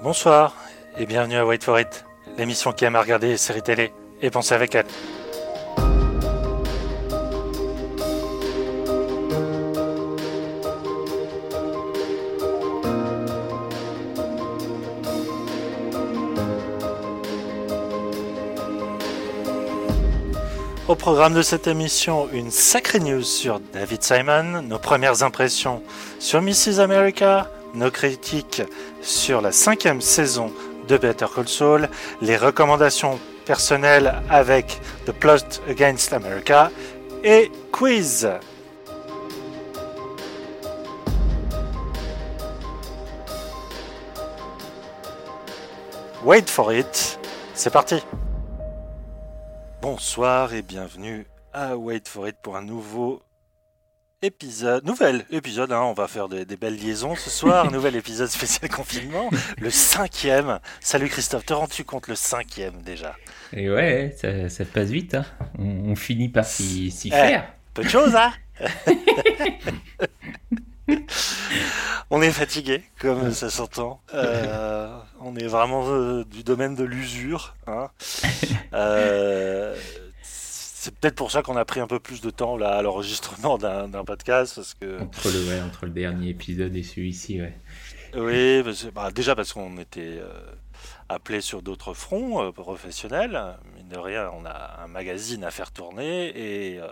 Bonsoir et bienvenue à Wait for It, l'émission qui aime à regarder les séries télé et penser avec elle. Au programme de cette émission, une sacrée news sur David Simon, nos premières impressions sur Mrs. America, nos critiques sur la cinquième saison de Better Call Saul, les recommandations personnelles avec The Plot Against America et quiz. Wait for it, c'est parti. Bonsoir et bienvenue à Wait for it pour un nouveau épisode, nouvel épisode, hein, on va faire des, des belles liaisons ce soir, nouvel épisode spécial confinement, le cinquième. Salut Christophe, te rends-tu compte le cinquième déjà? Et ouais, ça, ça passe vite, hein. on, on finit par s'y s'y Eh, faire. Peu de choses, hein On est fatigué, comme ça s'entend. Euh, on est vraiment euh, du domaine de l'usure. Hein. Euh, c'est peut-être pour ça qu'on a pris un peu plus de temps là à l'enregistrement d'un d'un podcast parce que Entre le, ouais, entre le dernier épisode et celui-ci, ouais. oui, parce bah, déjà parce qu'on était euh, appelé sur d'autres fronts euh, professionnels. De rien, on a un magazine à faire tourner et euh,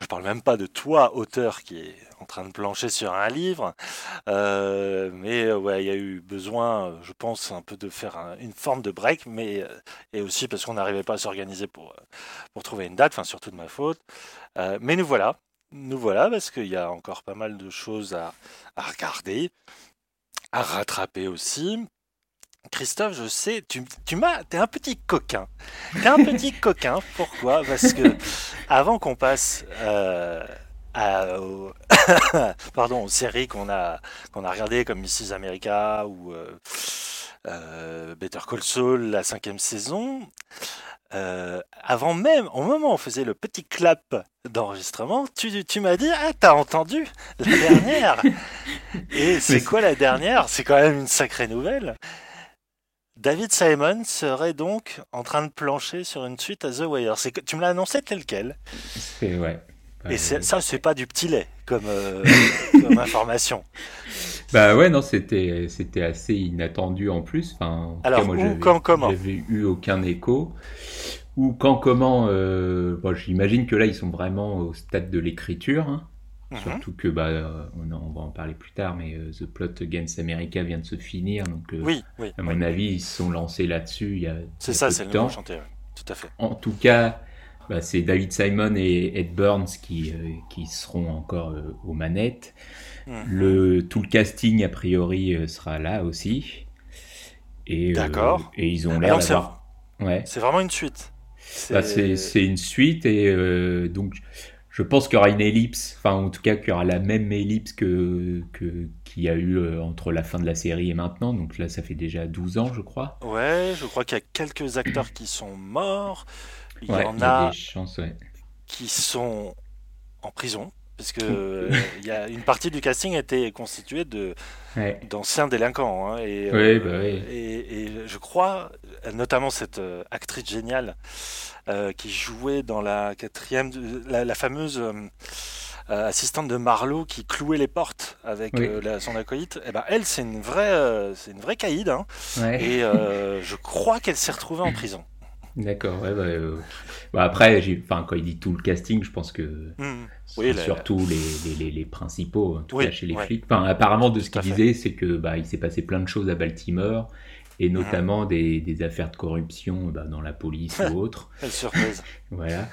je parle même pas de toi, auteur, qui est en train de plancher sur un livre. Euh, mais euh, ouais, il y a eu besoin, je pense, un peu de faire un- une forme de break, mais et aussi parce qu'on n'arrivait pas à s'organiser pour pour trouver une date, enfin surtout de ma faute. Mais nous voilà, nous voilà parce qu'il y a encore pas mal de choses à, à regarder, à rattraper aussi. Christophe, je sais, tu, tu m'as, t'es un petit coquin. T'es un petit coquin. Pourquoi? Parce que avant qu'on passe euh, à, au- pardon, aux séries qu'on a qu'on a regardées comme Mrs America ou euh, euh, Better Call Saul, la cinquième saison. avant même, au moment où on faisait le petit clap d'enregistrement, tu, tu m'as dit Ah, t'as entendu la dernière Et c'est quoi la dernière? C'est quand même une sacrée nouvelle. David Simon serait donc en train de plancher sur une suite à The Wire. Que tu me l'as annoncé tel quel. C'est, ouais. Et Ouais. c'est- ça, c'est pas du petit lait comme, euh, comme information. Bah ouais, non, c'était, c'était assez inattendu en plus. Enfin, en Alors, cas, moi, où, quand, comment? J'avais eu aucun écho. Ou quand, comment, euh, bon, j'imagine que là, ils sont vraiment au stade de l'écriture. hein. Mhm. Surtout que, bah, euh, on, va en parler plus tard, mais euh, The Plot Against America vient de se finir. Donc, euh, Oui, oui. à mon avis, ils se sont lancés là-dessus il y a, C'est ça, c'est le temps. nouveau chanteur. Tout à fait. En tout cas, bah, c'est David Simon et Ed Burns qui, euh, qui seront encore aux manettes. Mhm. Le, tout le casting, a priori, sera là aussi. Et, D'accord. et ils ont Ah l'air c'est- d'avoir... Ouais. C'est vraiment une suite. C'est- Bah, c'est une suite et donc je pense qu'il y aura une ellipse, enfin en tout cas qu'il y aura la même ellipse que que- qu'il y a eu euh, entre la fin de la série et maintenant. Donc là, ça fait déjà 12 ans, je crois. Ouais, je crois qu'il y a quelques acteurs qui sont morts. Il Ouais, y en il y a a des chances, ouais. qui sont en prison. Parce que euh, il y a une partie du casting était constituée de Ouais. d'anciens délinquants. hein, et, Ouais, bah et, et je crois, euh, notamment cette euh, actrice géniale euh, qui jouait dans la quatrième, la, la fameuse euh, euh, assistante de Marlowe qui clouait les portes avec Oui. euh, la- son acolyte. Et ben elle, c'est une vraie, euh, c'est une vraie caïd. hein, Ouais. et euh, je crois qu'elle s'est retrouvée en prison. D'accord, ouais, bah, euh, bah, après, enfin, quand il dit tout le casting, je pense que Oui, la- surtout les, les, les, les principaux, en tout Oui, cas chez les ouais. flics. Enfin, apparemment, de ce qu'il disait, c'est que bah, il s'est passé plein de choses à Baltimore, et notamment des, des affaires de corruption bah, dans la police ou autre. Quelle surprise. Voilà.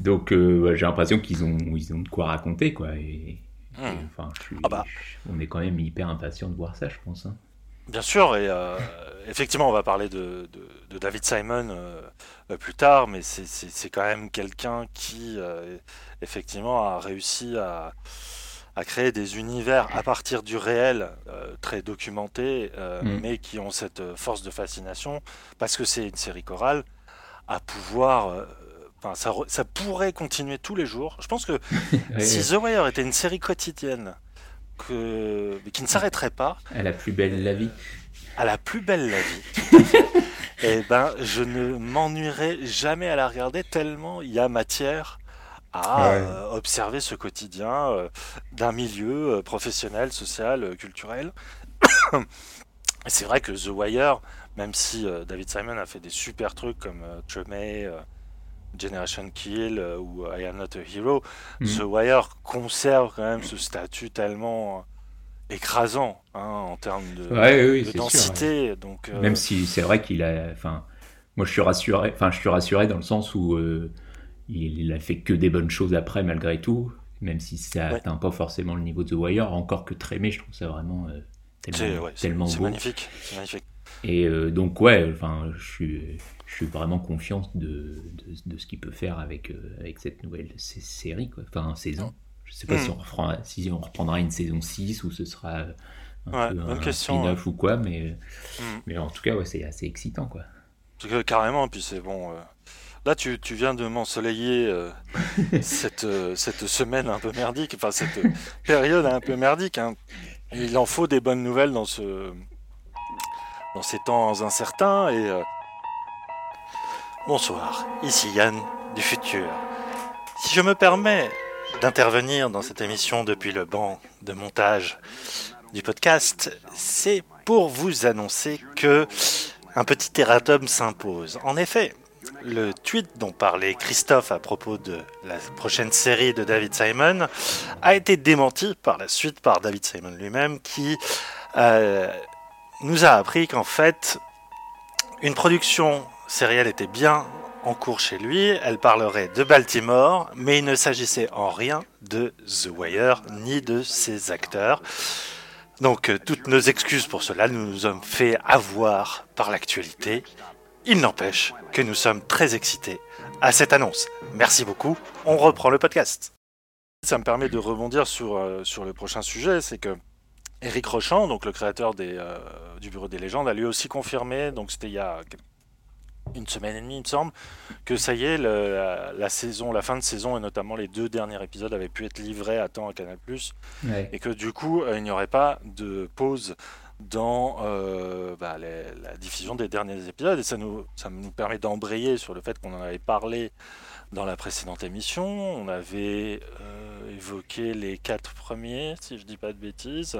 Donc, euh, j'ai l'impression qu'ils ont, ils ont de quoi raconter, quoi. Et, et, enfin, je suis- Ah bah. je- on est quand même hyper impatient de voir ça, je pense. hein. Bien sûr, et euh, effectivement, on va parler de, de- de David Simon euh, euh, plus tard, mais c'est- quand même quelqu'un qui, euh, effectivement, a réussi à, à créer des univers à partir du réel, très documentés, Mm. mais qui ont cette force de fascination, parce que c'est une série chorale, à pouvoir... enfin, ça, pourrait continuer tous les jours. Je pense que si The Wire était une série quotidienne, que, qui ne s'arrêterait pas. À la plus belle la vie. À la plus belle la vie. Eh ben, je ne m'ennuierai jamais à la regarder tellement il y a matière à euh, observer ce quotidien euh, d'un milieu euh, professionnel, social, culturel. C'est vrai que The Wire, même si David Simon a fait des super trucs comme Tremay, Generation Kill ou I Am Not a Hero, mm. The Wire conserve quand même ce statut tellement écrasant hein, en termes de, densité. Donc, Même si c'est vrai qu'il a. Enfin, moi, je suis rassuré. Enfin, je suis rassuré dans le sens où il, a fait que des bonnes choses après, malgré tout, même si ça n'atteint pas forcément le niveau de The Wire. Encore que Trémé, je trouve ça vraiment euh, tellement, beau. magnifique. Et euh, donc, ouais, enfin, je suis, je suis vraiment confiant de, de, ce qu'il peut faire avec, euh, avec cette nouvelle série, quoi. enfin, saison. Je sais pas si, hmm. on reprendra, si on reprendra une saison 6 ou ce sera un, peu un spin-off ou quoi, mais, hmm. mais en tout cas, ouais, c'est assez excitant. Quoi. Carrément, puis c'est bon. Là, tu, viens de m'ensoleiller euh, cette, euh, cette semaine un peu merdique, enfin cette période un peu merdique. Hein. Il en faut des bonnes nouvelles dans, ce, dans ces temps incertains. Et euh, bonsoir, ici Yann du futur. Si je me permets d'intervenir dans cette émission depuis le banc de montage du podcast, c'est pour vous annoncer que un petit erratum s'impose. En effet, le tweet dont parlait Christophe à propos de la prochaine série de David Simon a été démenti par la suite par David Simon lui-même qui euh, nous a appris qu'en fait une production sérielle était bien en cours chez lui, elle parlerait de Baltimore, mais il ne s'agissait en rien de The Wire ni de ses acteurs. Donc euh, toutes nos excuses pour cela, nous nous sommes fait avoir par l'actualité il n'empêche que nous sommes très excités à cette annonce. Merci beaucoup, on reprend le podcast. Ça me permet de rebondir sur, euh, sur le prochain sujet, c'est que Eric Rochant, donc le créateur des, euh, du Bureau des légendes, a lui aussi confirmé, donc c'était il y a une semaine et demie, il me semble, que ça y est, la, saison, la fin de saison et notamment les deux derniers épisodes avaient pu être livrés à temps à Canal+, et que du coup, euh, il n'y aurait pas de pause dans euh, bah, la diffusion des derniers épisodes. Et ça nous, ça nous permet d'embrayer sur le fait qu'on en avait parlé dans la précédente émission. On avait évoqué les quatre premiers, si je dis pas de bêtises.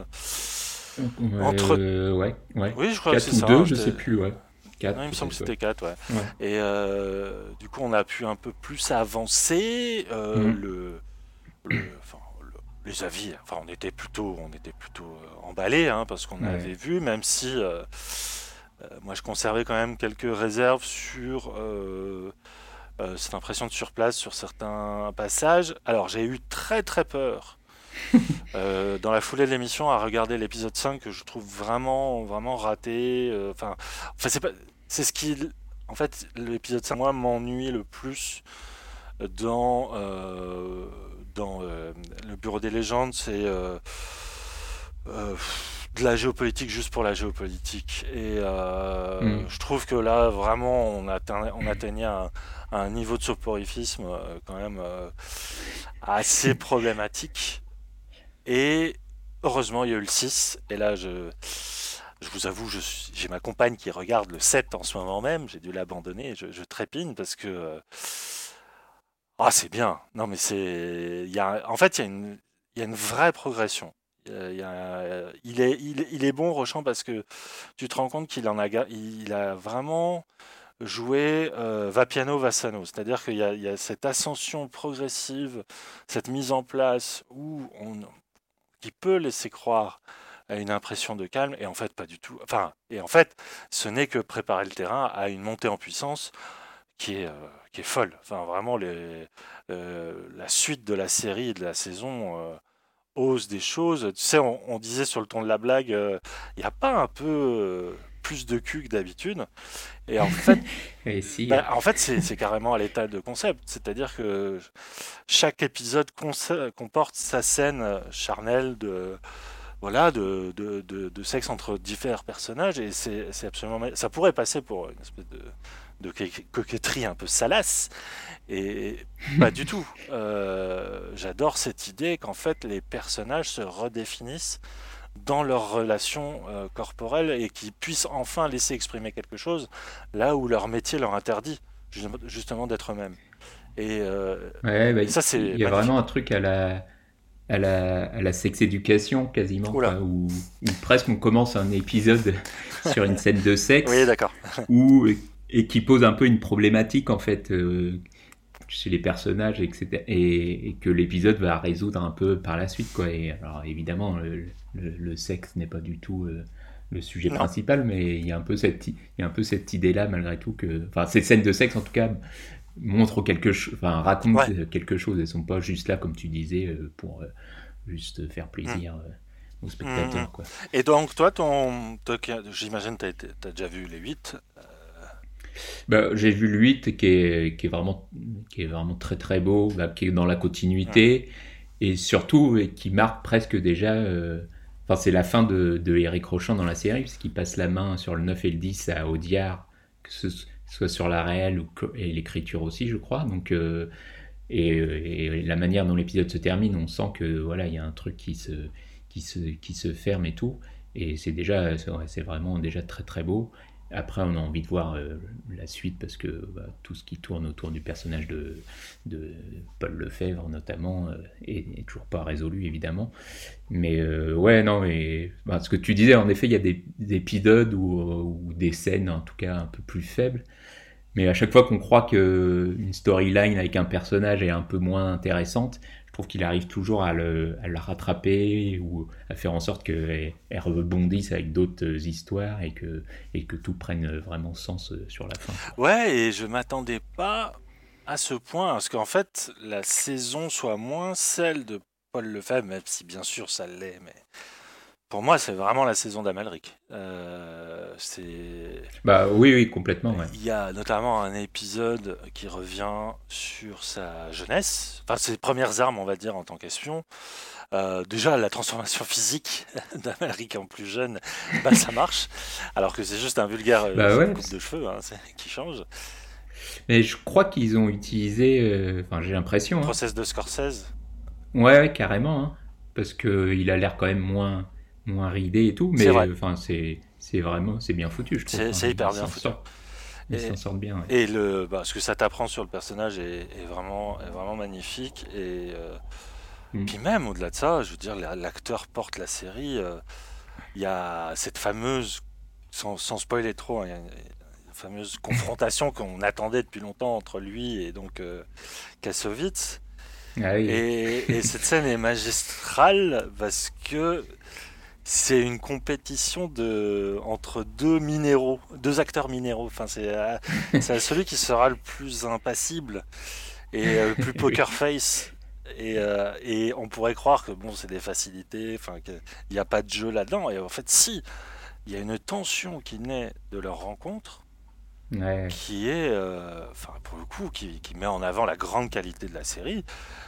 Entre... ouais, ouais. Oui, je crois que c'est ça. Deux, hein, je sais plus, ouais. non, il me semble que c'était 4, ouais. Et euh, du coup, on a pu un peu plus avancer. Mhm. le, le, les avis, enfin on était plutôt, on était plutôt euh, emballé hein, parce qu'on avait vu, même si euh, euh, moi je conservais quand même quelques réserves sur cette impression de surplace sur certains passages. Alors j'ai eu très très peur dans la foulée de l'émission à regarder l'épisode 5 que je trouve vraiment vraiment raté. Enfin, enfin c'est pas, c'est ce qui, en fait, l'épisode 5 moi m'ennuie le plus dans dans euh, le Bureau des légendes, c'est euh, euh, de la géopolitique juste pour la géopolitique. Et hmm. je trouve que là, vraiment, on, atteint, on atteignait un, niveau de soporifisme quand même assez problématique. Et heureusement, il y a eu le 6. Et là, je, je vous avoue, j'ai ma compagne qui regarde le 7 en ce moment même. J'ai dû l'abandonner. Je, je, trépine parce que ah, c'est bien. Non, mais c'est. Il y a... En fait, il y, a une... il y a une vraie progression. Il, y a... il, est... Il, est bon, Rochant, parce que tu te rends compte qu'il en a, il a vraiment joué euh, va piano, va sano. C'est-à-dire qu'il y, a cette ascension progressive, cette mise en place où on... qui peut laisser croire à une impression de calme, et en fait, pas du tout. Enfin, et en fait, ce n'est que préparer le terrain à une montée en puissance qui est. Euh, qui est folle. Enfin, vraiment, euh, la suite de la série et de la saison ose des choses. Tu sais, on, disait sur le ton de la blague, il n'y a pas un peu plus de cul que d'habitude. Et en fait, bah, en fait c'est carrément à l'état de concept. C'est-à-dire que chaque épisode comporte sa scène charnelle de voilà, de, de, de, sexe entre différents personnages et c'est absolument ça pourrait passer pour une espèce de de coquetterie un peu salace. Et pas du tout. J'adore cette idée qu'en fait les personnages se redéfinissent dans leurs relations corporelles et qu'ils puissent enfin laisser exprimer quelque chose là où leur métier leur interdit justement d'être eux-mêmes. Et, ouais, bah, ça, c'est. Il y a vraiment un truc à la à la, à la sex éducation quasiment, où, presque on commence un épisode sur une scène de sexe, oui, d'accord. où, et qui pose un peu une problématique en fait euh, chez les personnages, etc. Et, que l'épisode va résoudre un peu par la suite, quoi. Et alors évidemment, le, le, sexe n'est pas du tout euh, le sujet principal, mais il y a un peu cette, il y a un peu cette idée-là malgré tout que, enfin, ces scènes de sexe en tout cas montrent quelque chose, enfin racontent quelque chose. Elles sont pas juste là, comme tu disais, euh, pour euh, juste faire plaisir mm. euh, aux spectateurs. Quoi. Et donc, toi, ton, j'imagine que tu as, déjà vu les 8. Bah, j'ai vu le 8 qui est, qui est, vraiment, qui est vraiment très très beau, bah, qui est dans la continuité et surtout qui marque presque déjà. Enfin, c'est la fin de, de Eric Rochant dans la série, puisqu'il passe la main sur le 9 et le 10 à Audiard, que ce, soit sur la réelle ou, et l'écriture aussi, je crois. Donc, euh, et, la manière dont l'épisode se termine, on sent que voilà, il y a un truc qui se, qui se, qui se ferme et tout. Et c'est déjà, c'est vraiment déjà très très beau. Après, on a envie de voir euh, la suite parce que bah, tout ce qui tourne autour du personnage de, de Paul Lefebvre, notamment, euh, est, toujours pas résolu, évidemment. Mais euh, ouais, non, mais bah, ce que tu disais, en effet, il y a des, épisodes ou, ou, des scènes, en tout cas, un peu plus faibles. Mais à chaque fois qu'on croit qu'une storyline avec un personnage est un peu moins intéressante, trouve qu'il arrive toujours à le, à rattraper ou à faire en sorte qu'elle rebondisse avec d'autres histoires et que, et que tout prenne vraiment sens euh, sur la fin. Ouais, et je m'attendais pas à ce point, parce qu'en fait, la saison soit moins celle de Paul Lefebvre, même si bien sûr ça l'est, mais pour moi, c'est vraiment la saison d'Amalric. Euh, c'est. Bah oui, oui, complètement. Il y a notamment un épisode qui revient sur sa jeunesse, enfin ses premières armes, on va dire, en tant qu'espion. Euh, déjà, la transformation physique d'Amalric en plus jeune, bah, ça marche. Alors que c'est juste un vulgaire euh, bah coupe de cheveux hein, qui change. Mais je crois qu'ils ont utilisé, enfin j'ai l'impression. Le hein. process de Scorsese. Ouais, carrément. Hein. parce qu'il a l'air quand même moins moins ridé et tout, mais enfin c'est c'est vraiment c'est bien foutu, je trouve. C'est hyper bien foutu. Ils s'en sortent bien. Et le, bah, ce que ça t'apprend sur le personnage est, vraiment, est vraiment magnifique. Et euh, mm. puis même au-delà de ça, je veux dire, l'acteur porte la série. Euh, il y a cette fameuse, sans, sans spoiler trop, hein, une fameuse confrontation qu'on attendait depuis longtemps entre lui et donc euh, Kassovitz. Ah et, et, cette scène est magistrale parce que c'est une compétition de entre deux minéraux, deux acteurs minéraux. Enfin, c'est euh, celui qui sera le plus impassible et euh, le plus poker face. Et, euh, et, on pourrait croire que bon, c'est des facilités, enfin qu'il n'y a pas de jeu là-dedans. Et en fait, si, il y a une tension qui naît de leur rencontre qui est, euh, enfin pour le coup, qui, met en avant la grande qualité de la série,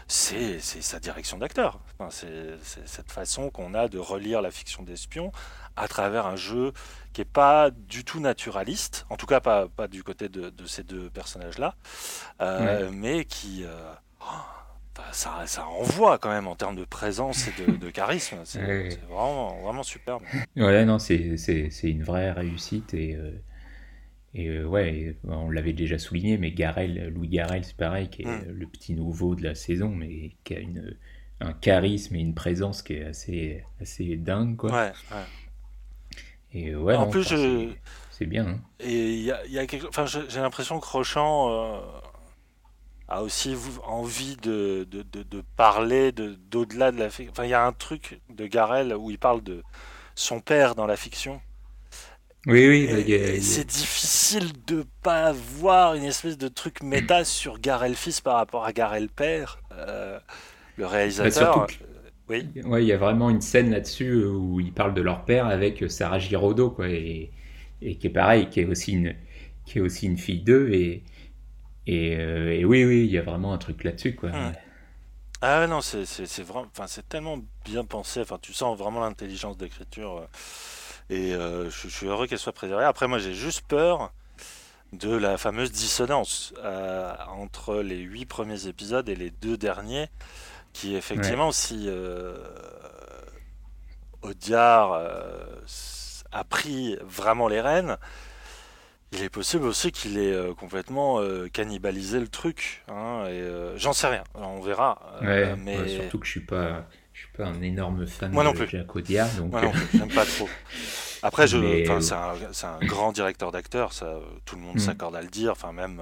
c'est sa direction d'acteur. c'est cette façon qu'on a de relire la fiction d'espion à travers un jeu qui est pas du tout naturaliste, en tout cas pas, pas du côté de, ces deux personnages-là, euh, mais qui... Euh, ça, ça, envoie quand même en termes de présence et de, charisme. C'est vraiment, vraiment superbe. Ouais, non, c'est une vraie réussite et et euh, ouais, on l'avait déjà souligné, mais Garel, Louis Garel, c'est pareil, qui est mm. le petit nouveau de la saison, mais qui a une, un charisme et une présence qui est assez, assez dingue, quoi. Ouais, Et euh, ouais, en plus, c'est bien. Hein. Et il y a, y a quelque... enfin, j'ai l'impression que Rochant euh, a aussi envie de, de, de, de parler d'au-delà de, la fiction. Enfin, il y a un truc de Garel où il parle de son père dans la fiction. Oui, oui. C'est difficile de pas voir une espèce de truc méta sur Garel fils par rapport à Garel père, euh, le réalisateur. Bah, oui. Ouais, il y a vraiment une scène là-dessus où ils parlent de leur père avec Sarah Giraudot, quoi, et, et qui est pareil, qui est aussi une, qui est aussi une fille d'eux, et, et, euh, et, oui, oui, il y a vraiment un truc là-dessus, quoi. Hmm. Ah non, c'est vraiment, enfin, c'est tellement bien pensé. Enfin, tu sens vraiment l'intelligence d'écriture. Et euh, je, suis heureux qu'elle soit préservée. Après, moi, j'ai juste peur de la fameuse dissonance euh, entre les huit premiers épisodes et les deux derniers, qui effectivement, si euh, Audiard euh, a pris vraiment les rênes, il est possible aussi qu'il ait euh, complètement euh, cannibalisé le truc. Hein, et j'en sais rien, on verra. mais surtout que je suis pas, pas un énorme fan Moi non de plus. Jacques Audiard, donc. Moi non plus, j'aime pas trop. Après, je, c'est un, un, grand directeur d'acteurs, ça, tout le monde mm. s'accorde à le dire. Enfin, même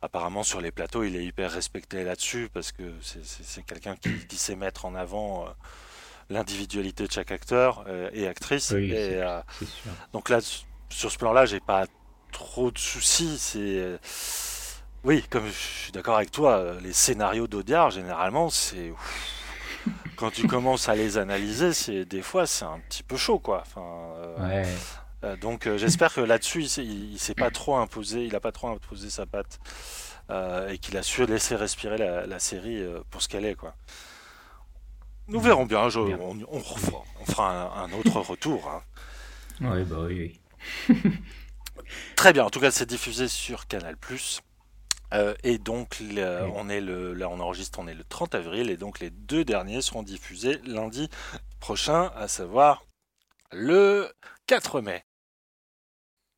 apparemment sur les plateaux, il est hyper respecté là-dessus parce que c'est quelqu'un qui, qui, sait mettre en avant l'individualité de chaque acteur euh, et actrice. et, euh, donc là, sur ce plan-là, j'ai pas trop de soucis. C'est euh, oui, comme je suis d'accord avec toi, les scénarios d'Audiard, généralement, c'est quand tu commences à les analyser, c'est des fois c'est un petit peu chaud, quoi. Enfin, donc j'espère que là-dessus, il, s'est pas trop imposé, il a pas trop imposé sa patte et qu'il a su laisser respirer la, la série pour ce qu'elle est, quoi. Nous verrons bien. On, fera un, autre retour. Hein. Oui, bah oui. Très bien. En tout cas, c'est diffusé sur Canal+. Euh, et donc, on est le, là, on enregistre, on est le 30 avril, et donc les deux derniers seront diffusés lundi prochain, à savoir le 4 mai.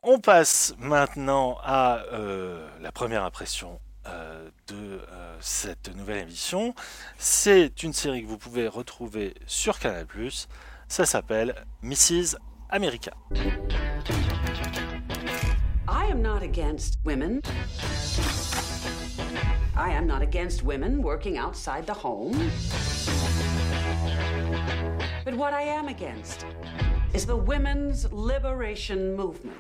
On passe maintenant à euh, la première impression euh, de euh, cette nouvelle émission. C'est une série que vous pouvez retrouver sur Canal+. Ça s'appelle Mrs. America. I am not against women. I am not against women working outside the home. But what I am against is the women's liberation movement.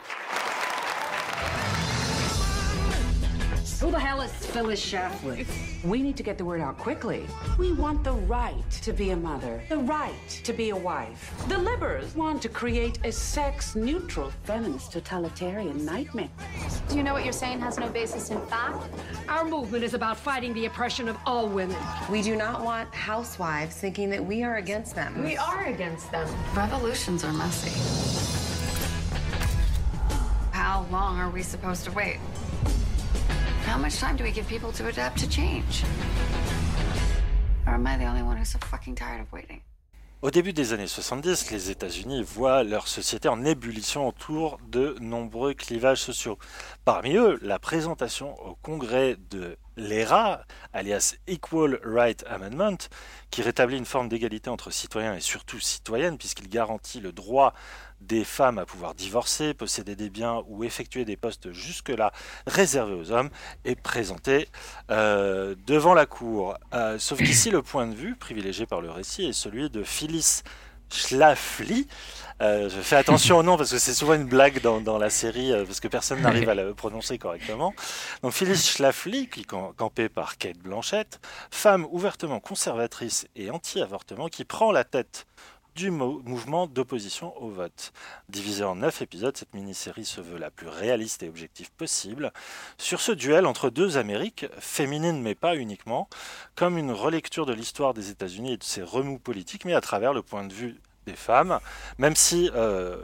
Who the hell is Phyllis Schlafly? We need to get the word out quickly. We want the right to be a mother, the right to be a wife. The Libbers want to create a sex neutral feminist totalitarian nightmare. Do you know what you're saying has no basis in fact? Our movement is about fighting the oppression of all women. We do not want housewives thinking that we are against them. We are against them. Revolutions are messy. How long are we supposed to wait? How much time do we give people to adapt to change? Or am I the only one who's so fucking tired of waiting? Au début des années 70, les États-Unis voient leur société en ébullition autour de nombreux clivages sociaux. Parmi eux, la présentation au Congrès de l'ERA, alias Equal Right Amendment, qui rétablit une forme d'égalité entre citoyens et surtout citoyennes, puisqu'il garantit le droit des femmes à pouvoir divorcer, posséder des biens ou effectuer des postes jusque-là réservés aux hommes, est présenté euh, devant la cour. Euh, sauf qu'ici, le point de vue privilégié par le récit est celui de Phyllis Schlafly. Euh, je fais attention au nom parce que c'est souvent une blague dans, la série parce que personne n'arrive à le prononcer correctement. Donc Phyllis Schlafly, campée par Kate Blanchett, femme ouvertement conservatrice et anti-avortement, qui prend la tête du mouvement d'opposition au vote. Divisée en neuf épisodes, cette mini-série se veut la plus réaliste et objective possible sur ce duel entre deux Amériques, féminines mais pas uniquement, comme une relecture de l'histoire des États-Unis et de ses remous politiques, mais à travers le point de vue des femmes, même si euh,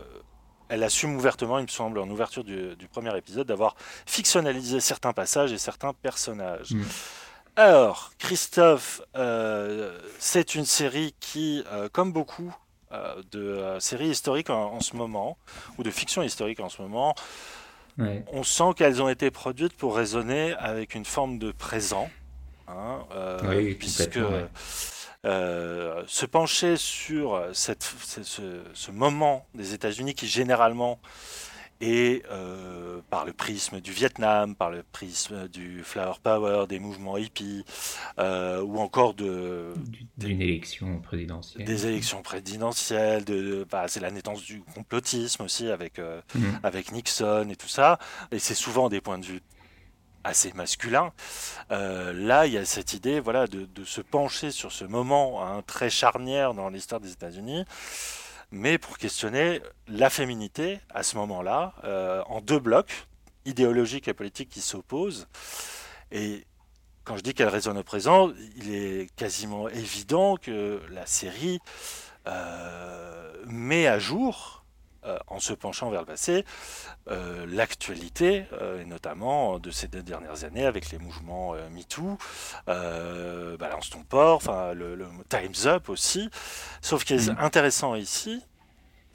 elle assume ouvertement, il me semble, en ouverture du, premier épisode, d'avoir fictionnalisé certains passages et certains personnages. Mm. Alors, Christophe, euh, c'est une série qui, euh, comme beaucoup euh, de séries historiques en, ce moment, ou de fiction historique en ce moment, on sent qu'elles ont été produites pour raisonner avec une forme de présent. Hein, puisque se pencher sur cette, ce, moment des États-Unis qui généralement et euh, par le prisme du Vietnam, par le prisme du flower power, des mouvements hippies, euh, ou encore de d'une élection présidentielle. Des élections présidentielles, de, bah, c'est la naissance du complotisme aussi avec euh, mhm. avec Nixon et tout ça. Et c'est souvent des points de vue assez masculins. là, il y a cette idée, voilà, de, de se pencher sur ce moment hein, très charnière dans l'histoire des États-Unis mais pour questionner la féminité à ce moment-là, euh, en deux blocs, idéologiques et politiques qui s'opposent. Et quand je dis qu'elle résonne au présent, il est quasiment évident que la série euh, met à jour euh, en se penchant vers le passé, euh, l'actualité, euh, et notamment de ces deux dernières années avec les mouvements MeToo, Balance ton port, enfin le, Time's Up aussi. Sauf qu'il est mm. intéressant ici,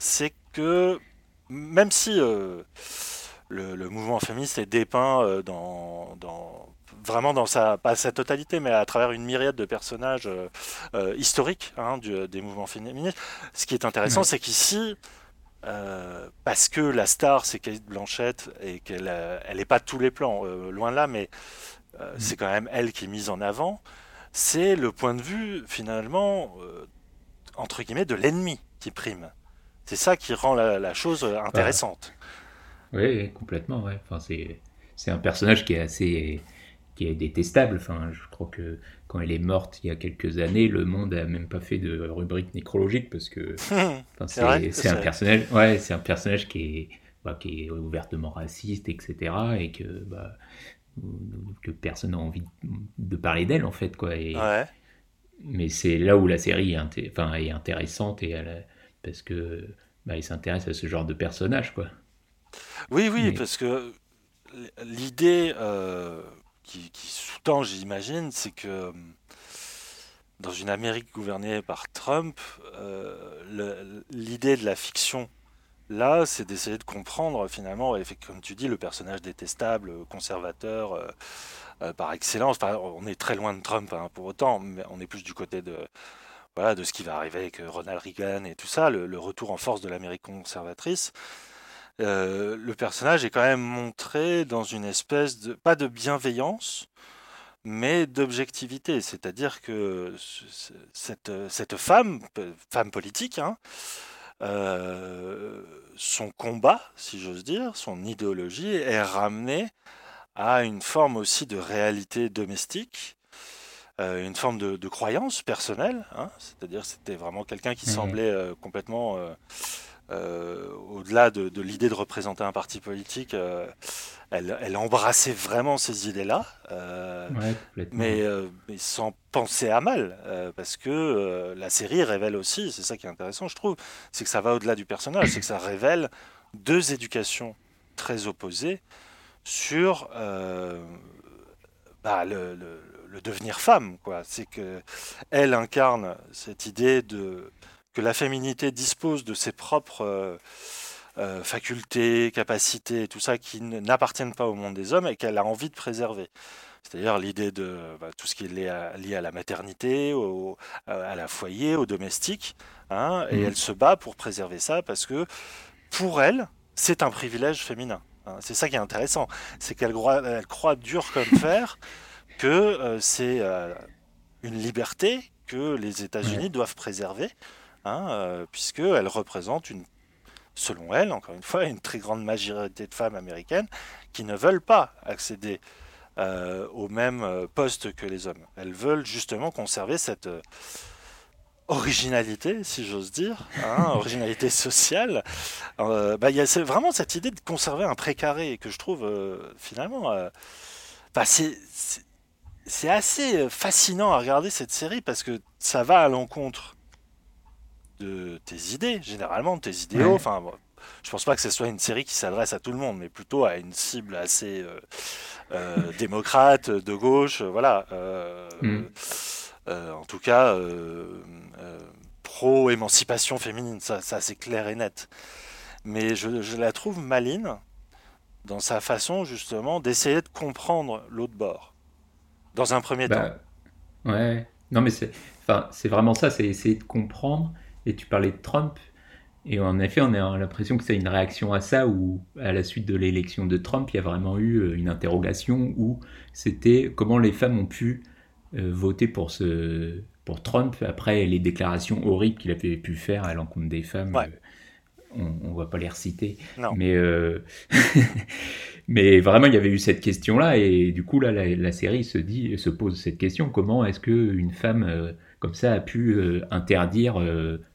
c'est que même si le, mouvement féministe est dépeint dans, vraiment dans sa pas sa totalité, mais à travers une myriade de personnages historiques hein, des mouvements féministes. Ce qui est intéressant, c'est qu'ici, euh, parce que la star c'est Kate Blanchette et qu'elle n'est elle pas tous les plans, euh, loin de là, mais euh, mm. c'est quand même elle qui est mise en avant. C'est le point de vue finalement entre guillemets de l'ennemi qui prime. C'est ça qui rend la, chose intéressante. Oui, complètement. Ouais. Enfin, c'est un personnage qui est assez qui est détestable. Enfin, je crois que quand elle est morte il y a quelques années, le monde a même pas fait de rubrique nécrologique parce que c'est un personnage, ouais, c'est un personnage qui est, bah, qui est ouvertement raciste, etc. et que bah, que personne n'a envie de parler d'elle en fait quoi. Et, Mais c'est là où la série est, enfin, est intéressante et parce que bah, s'intéresse à ce genre de personnage quoi. Oui, oui, parce que l'idée, euh, qui, sous-tend, j'imagine, c'est que euh, dans une Amérique gouvernée par Trump, euh, l'idée de la fiction, là, c'est d'essayer de comprendre finalement, comme tu dis, le personnage détestable, conservateur euh, par excellence. on est très loin de Trump hein, pour autant, mais on est plus du côté de, voilà, de ce qui va arriver avec Ronald Reagan et tout ça, le retour en force de l'Amérique conservatrice. Euh, le personnage est quand même montré dans une espèce de, pas de bienveillance, mais d'objectivité. C'est-à-dire que cette, cette femme, femme politique, hein, euh, son combat, si j'ose dire, son idéologie est ramenée à une forme aussi de réalité domestique, euh, une forme de, croyance personnelle. Hein. C'est-à-dire c'était vraiment quelqu'un qui mmh semblait complètement euh, au-delà de, l'idée de représenter un parti politique, euh, elle, embrassait vraiment ces idées-là, euh, mais, sans penser à mal, parce que la série révèle aussi, c'est ça qui est intéressant, je trouve, c'est que ça va au-delà du personnage, c'est que ça révèle deux éducations très opposées sur bah, le, le, devenir femme, quoi. C'est que elle incarne cette idée de que la féminité dispose de ses propres euh, euh, facultés, capacités et tout ça qui n'appartiennent pas au monde des hommes et qu'elle a envie de préserver. C'est-à-dire l'idée de bah, tout ce qui est lié à, la maternité, au, à la foyer, au domestique. Hein, et mmh. elle se bat pour préserver ça parce que pour elle, c'est un privilège féminin. Hein. C'est ça qui est intéressant. C'est qu'elle croit, elle croit dur comme fer que euh, c'est une liberté que les États-Unis doivent préserver hein, euh, puisqu'elle représente une, selon elle, encore une fois, une très grande majorité de femmes américaines qui ne veulent pas accéder euh, au même euh, poste que les hommes. Elles veulent justement conserver cette originalité, si j'ose dire, hein, originalité sociale. Bah, il y a vraiment cette idée de conserver un précaré que je trouve finalement, bah, c'est assez fascinant à regarder cette série parce que ça va à l'encontre de tes idées, généralement, de tes idéaux. Enfin, je pense pas que ce soit une série qui s'adresse à tout le monde, mais plutôt à une cible assez euh, euh, démocrate, de gauche, voilà. Euh, mm. en tout cas, pro-émancipation féminine, ça, ça c'est clair et net. Mais je, la trouve maline dans sa façon justement d'essayer de comprendre l'autre bord, dans un premier bah, temps. Ouais, non mais c'est, enfin, c'est vraiment ça, c'est essayer de comprendre et tu parlais de Trump. Et en effet, on a l'impression que c'est une réaction à ça, où à la suite de l'élection de Trump, il y a vraiment eu euh, une interrogation où c'était comment les femmes ont pu euh, voter pour, ce, pour Trump après les déclarations horribles qu'il avait pu faire à l'encontre des femmes. Euh, on ne va pas les reciter. Mais, mais vraiment, il y avait eu cette question-là, et du coup, là, la, série se, dit, se pose cette question comment est-ce qu'une femme comme ça a pu interdire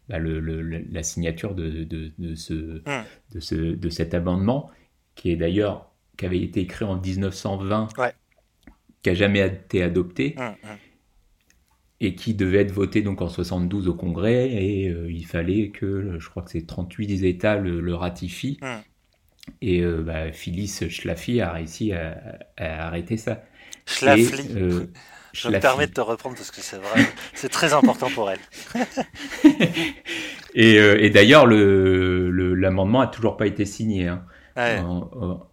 bah, la signature de, de, ce, hmm. de, ce, de cet amendement, qui est d'ailleurs qui avait été écrit en 1920, qui a jamais été adopté. Hmm, hmm. et qui devait être voté donc en 72 au Congrès et il fallait que je crois que c'est 38 États le, ratifient. Hmm. Et bah, Phyllis Schlafly a réussi à, arrêter ça. Schlafly. Je me permets de te reprendre parce que c'est vrai, c'est très important pour elle. et, et d'ailleurs, l'amendement le, a toujours pas été signé. Hein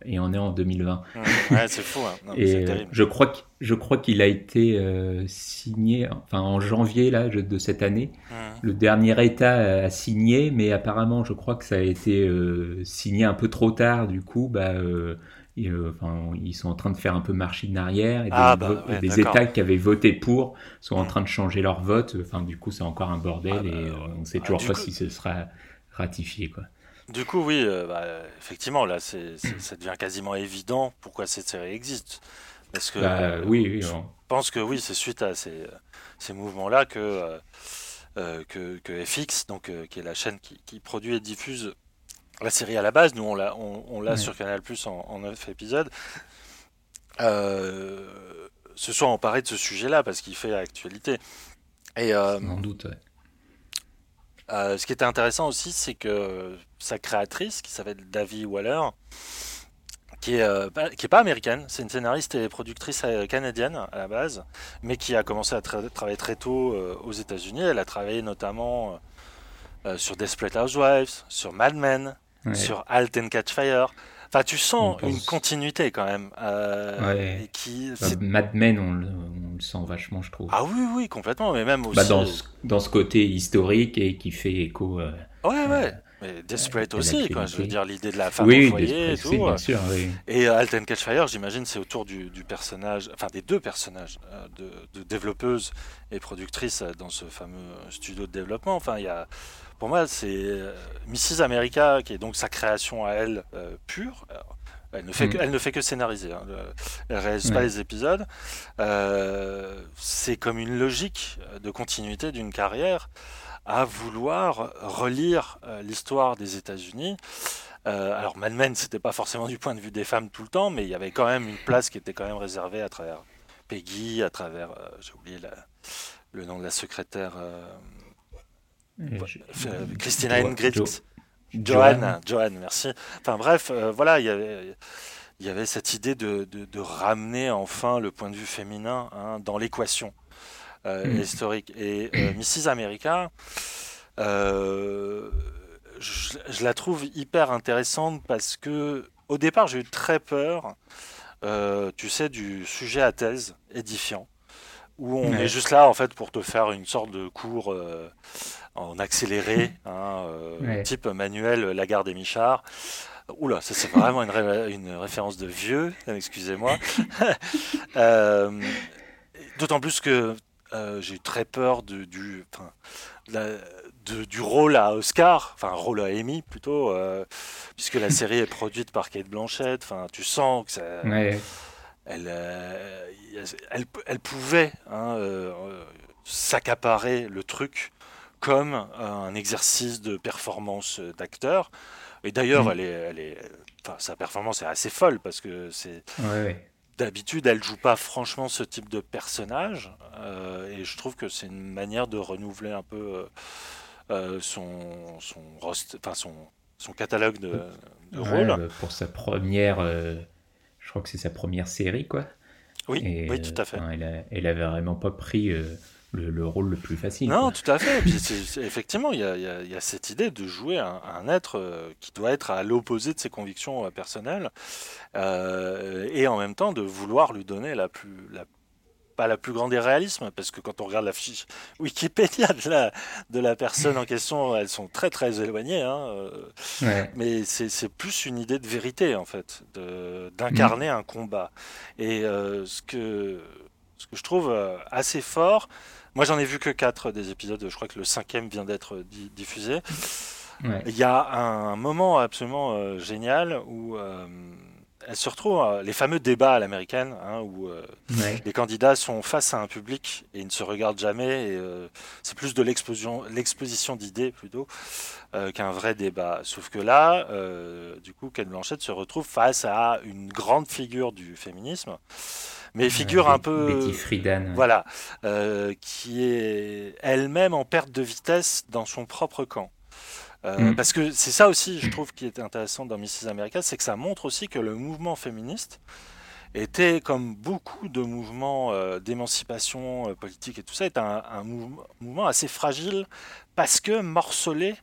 et on est en 2020. Ouais, c'est fou. Hein. et je crois je crois qu'il a été euh, signé, enfin en janvier là de cette année. Le dernier État a signé, mais apparemment, je crois que ça a été euh, signé un peu trop tard. Du coup, bah, euh, enfin, ils sont en train de faire un peu marche en arrière. Et des, ah, bah, des États qui avaient voté pour sont en train de changer leur vote. Enfin, du coup, c'est encore un bordel ah, et bah, on ne sait toujours pas si ce sera ratifié, quoi. Du coup, oui, euh, bah, effectivement, là, ça devient quasiment évident pourquoi cette série existe. Parce que bah, oui, je pense que oui, c'est suite à ces, ces mouvements-là que, euh, euh, que, que, FX, donc, qui est la chaîne qui, produit et diffuse la série à la base, nous on l'a, on, l'a sur Canal Plus en, en 9 épisodes, se soit emparé de ce sujet-là parce qu'il fait actualité. Et, Sans doute, ce qui était intéressant aussi, c'est que sa créatrice, qui s'appelle Davy Waller, qui est, euh, pas, qui est pas américaine, c'est une scénariste et productrice euh, canadienne à la base, mais qui a commencé à travailler très tôt euh, aux États-Unis. Elle a travaillé notamment sur Desperate Housewives, sur Mad Men, sur Halt and Catch Fire. Enfin, tu sens une continuité quand même. Euh, qui, bah, Mad Men, on le, sent vachement, je trouve. Ah oui, oui, complètement, mais même bah, aussi. dans, ce, dans, ce, côté historique et qui fait écho. ouais, ouais. Mais Desperate aussi, quoi. Je veux dire, l'idée de la femme au foyer et tout. Bien sûr, oui. Et euh, Alten Catchfire, j'imagine, c'est autour du, du, personnage, enfin des deux personnages euh, de, de, développeuse et productrice euh, dans ce fameux studio de développement. Enfin, il y a, pour moi, c'est Mrs. America, qui est donc sa création à elle pure. Elle ne, fait que, mm. elle ne fait que scénariser, hein. elle ne réalise pas les épisodes. c'est comme une logique de continuité d'une carrière à vouloir relire euh, l'histoire des États-Unis. Euh, alors Mad Men, c'était pas forcément du point de vue des femmes tout le temps, mais il y avait quand même une place qui était quand même réservée à travers Peggy, à travers, euh, j'ai oublié le nom de la secrétaire, Christina Ingrid, Joanne, Joanne, merci. Enfin bref, voilà, il y avait il y avait cette idée de, de, ramener enfin le point de vue féminin hein, dans l'équation. Euh, mm. historique. Et euh, Mrs. America, euh, je, la trouve hyper intéressante parce que au départ, j'ai eu très peur, tu sais, du sujet à thèse édifiant où on est juste là en fait pour te faire une sorte de cours en accéléré, hein, type manuel Lagarde et Michard. Oula, ça c'est vraiment une, une, référence de vieux, excusez-moi. D'autant plus que euh, j'ai eu très peur de, du, de, du rôle à Oscar, enfin rôle à Amy plutôt, euh, puisque la série est produite par Kate Blanchett. Enfin, tu sens que ça, elle, euh, elle, elle, pouvait hein, s'accaparer le truc comme un exercice de performance d'acteur. Et d'ailleurs, mm. elle est, elle est, sa performance est assez folle parce que c'est. D'habitude, elle joue pas franchement ce type de personnage, euh, et je trouve que c'est une manière de renouveler un peu euh, euh, son son, enfin son, son catalogue de, de rôles. Pour sa première, je crois que c'est sa première série, quoi. Oui, oui, tout à fait. Elle, elle, avait vraiment pas pris le, rôle le plus facile. Non, tout à fait. effectivement, il y, a, cette idée de jouer un, un être euh, qui doit être à l'opposé de ses convictions euh, personnelles euh, et en même temps de vouloir lui donner la plus, la, pas la plus grande des réalismes, parce que quand on regarde la fiche Wikipédia de la, de la personne en question, elles sont très très éloignées. Hein, Mais c'est plus une idée de vérité, en fait, d'incarner un combat. Et ce que ce que je trouve assez fort, moi, j'en ai vu que 4 des épisodes. Je crois que le cinquième vient d'être diffusé. Il y a un moment absolument euh, génial où euh, elle se retrouve, euh, les fameux débats à l'américaine, hein, où les candidats sont face à un public et ils ne se regardent jamais. c'est plus de l'exposition d'idées plutôt qu'un vrai débat. Sauf que là, du coup, Ken Blanchette se retrouve face à une grande figure du féminisme mais figure un peu. Betty Friedan. Voilà, qui est elle-même en perte de vitesse dans son propre camp. Mm. Parce que c'est ça aussi, je trouve, qui est intéressant dans Mrs. America, c'est que ça montre aussi que le mouvement féministe était, comme beaucoup de mouvements d'émancipation politique et tout ça, est un, un mouvement assez fragile parce que morcelé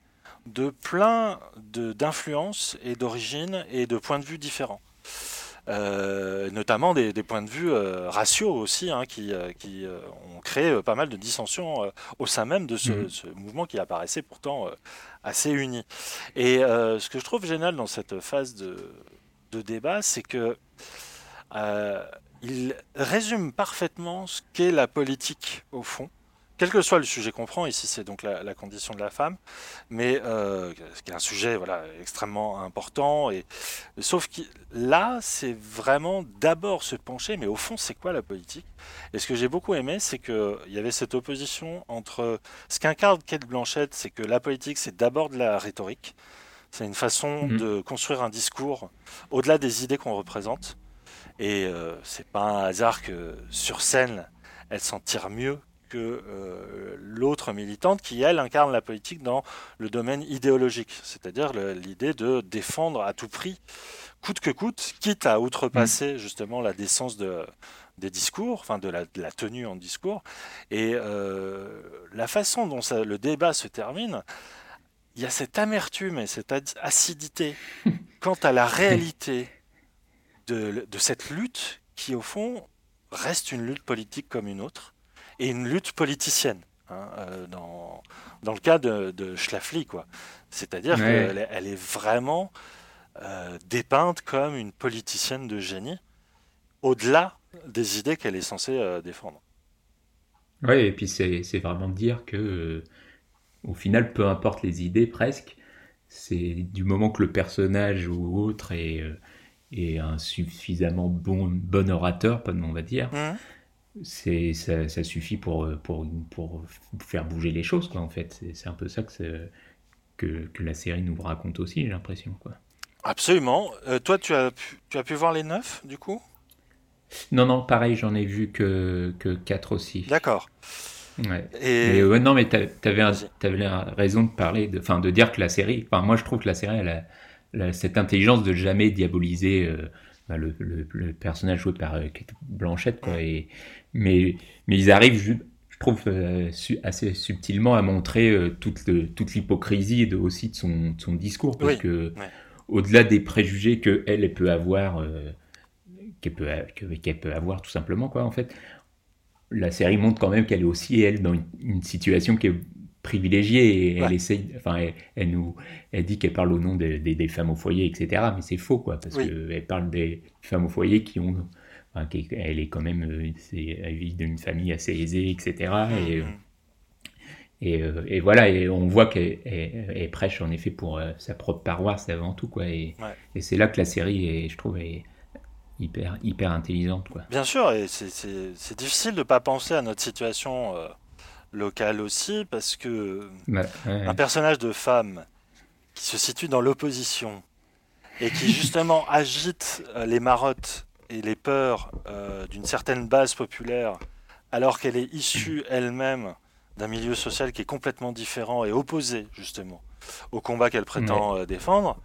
de plein d'influences et d'origines et de points de vue différents. Euh, notamment des, points de vue euh, raciaux aussi, hein, qui, euh, qui ont créé pas mal de dissensions au sein même de ce, mhm. mouvement qui apparaissait pourtant assez uni. Et ce que je trouve génial dans cette phase de, de débat, c'est que il résume parfaitement ce qu'est la politique au fond quel que soit le sujet qu'on prend, ici c'est donc la, condition de la femme, mais euh, qui est un sujet voilà, extrêmement important, et, sauf que là c'est vraiment d'abord se pencher, mais au fond c'est quoi la politique? Et ce que j'ai beaucoup aimé, c'est qu'il y avait cette opposition entre ce qu'incarne Kate Blanchette, c'est que la politique c'est d'abord de la rhétorique, c'est une façon mhm. de construire un discours au-delà des idées qu'on représente, et euh, c'est pas un hasard que sur scène elle s'en tire mieux que euh, l'autre militante qui, elle, incarne la politique dans le domaine idéologique, c'est-à-dire l'idée de défendre à tout prix, coûte que coûte, quitte à outrepasser mm. justement la décence de, des discours, enfin de la, tenue en discours. Et euh, la façon dont ça, le débat se termine, il y a cette amertume et cette acidité quant à la réalité de, de cette lutte qui, au fond, reste une lutte politique comme une autre et une lutte politicienne. Hein, euh, dans, dans le cas de, de Schlafly. C'est-à-dire qu'elle elle est vraiment euh, dépeinte comme une politicienne de génie, au-delà des idées qu'elle est censée euh, défendre. Oui, et puis c'est vraiment dire que, au final, peu importe les idées, presque, c'est du moment que le personnage ou autre est, est un suffisamment bon, bon orateur, on va dire, mmh c'est ça, ça, suffit pour, pour, pour, faire bouger les choses, quoi, en fait. C'est un peu ça que, que, que, la série nous raconte aussi, j'ai l'impression, quoi. Absolument. Euh, toi, tu as, pu, tu as pu voir les neuf, du coup? Non, non, pareil, j'en ai vu que, que quatre aussi. D'accord. Ouais. Et... Mais, non, mais tu avais, avais, raison de parler, de, de dire que la série, enfin, moi je trouve que la série, elle a, cette intelligence de jamais diaboliser euh, bah, le, le, personnage joué par euh, Kate Blanchette, quoi, et, mais, mais ils arrivent, je, trouve, euh, assez subtilement à montrer euh, toute, toute l'hypocrisie de, aussi de son, son discours. Parce que, au-delà des préjugés qu'elle elle peut avoir, euh, qu'elle peut, qu'elle peut avoir tout simplement, quoi, en fait, la série montre quand même qu'elle est aussi, elle, dans une, situation qui est privilégiée et elle essaye, enfin, elle, nous, elle dit qu'elle parle au nom des, des, femmes au foyer, etc. Mais c'est faux, quoi, parce qu'elle parle des femmes au foyer qui ont elle est quand même, euh, elle vit d'une famille assez aisée, etc. Et, mm-hmm. et, euh, et, voilà, et on voit qu'elle prêche en effet pour euh, sa propre paroisse avant tout, quoi. Et, et c'est là que la série, est, je trouve, est hyper, hyper intelligente, quoi. Bien sûr, et c'est difficile de ne pas penser à notre situation locale aussi, parce que un personnage de femme qui se situe dans l'opposition et qui justement agite les marottes et les peurs euh, d'une certaine base populaire, alors qu'elle est issue elle-même d'un milieu social qui est complètement différent et opposé justement au combat qu'elle prétend euh, défendre,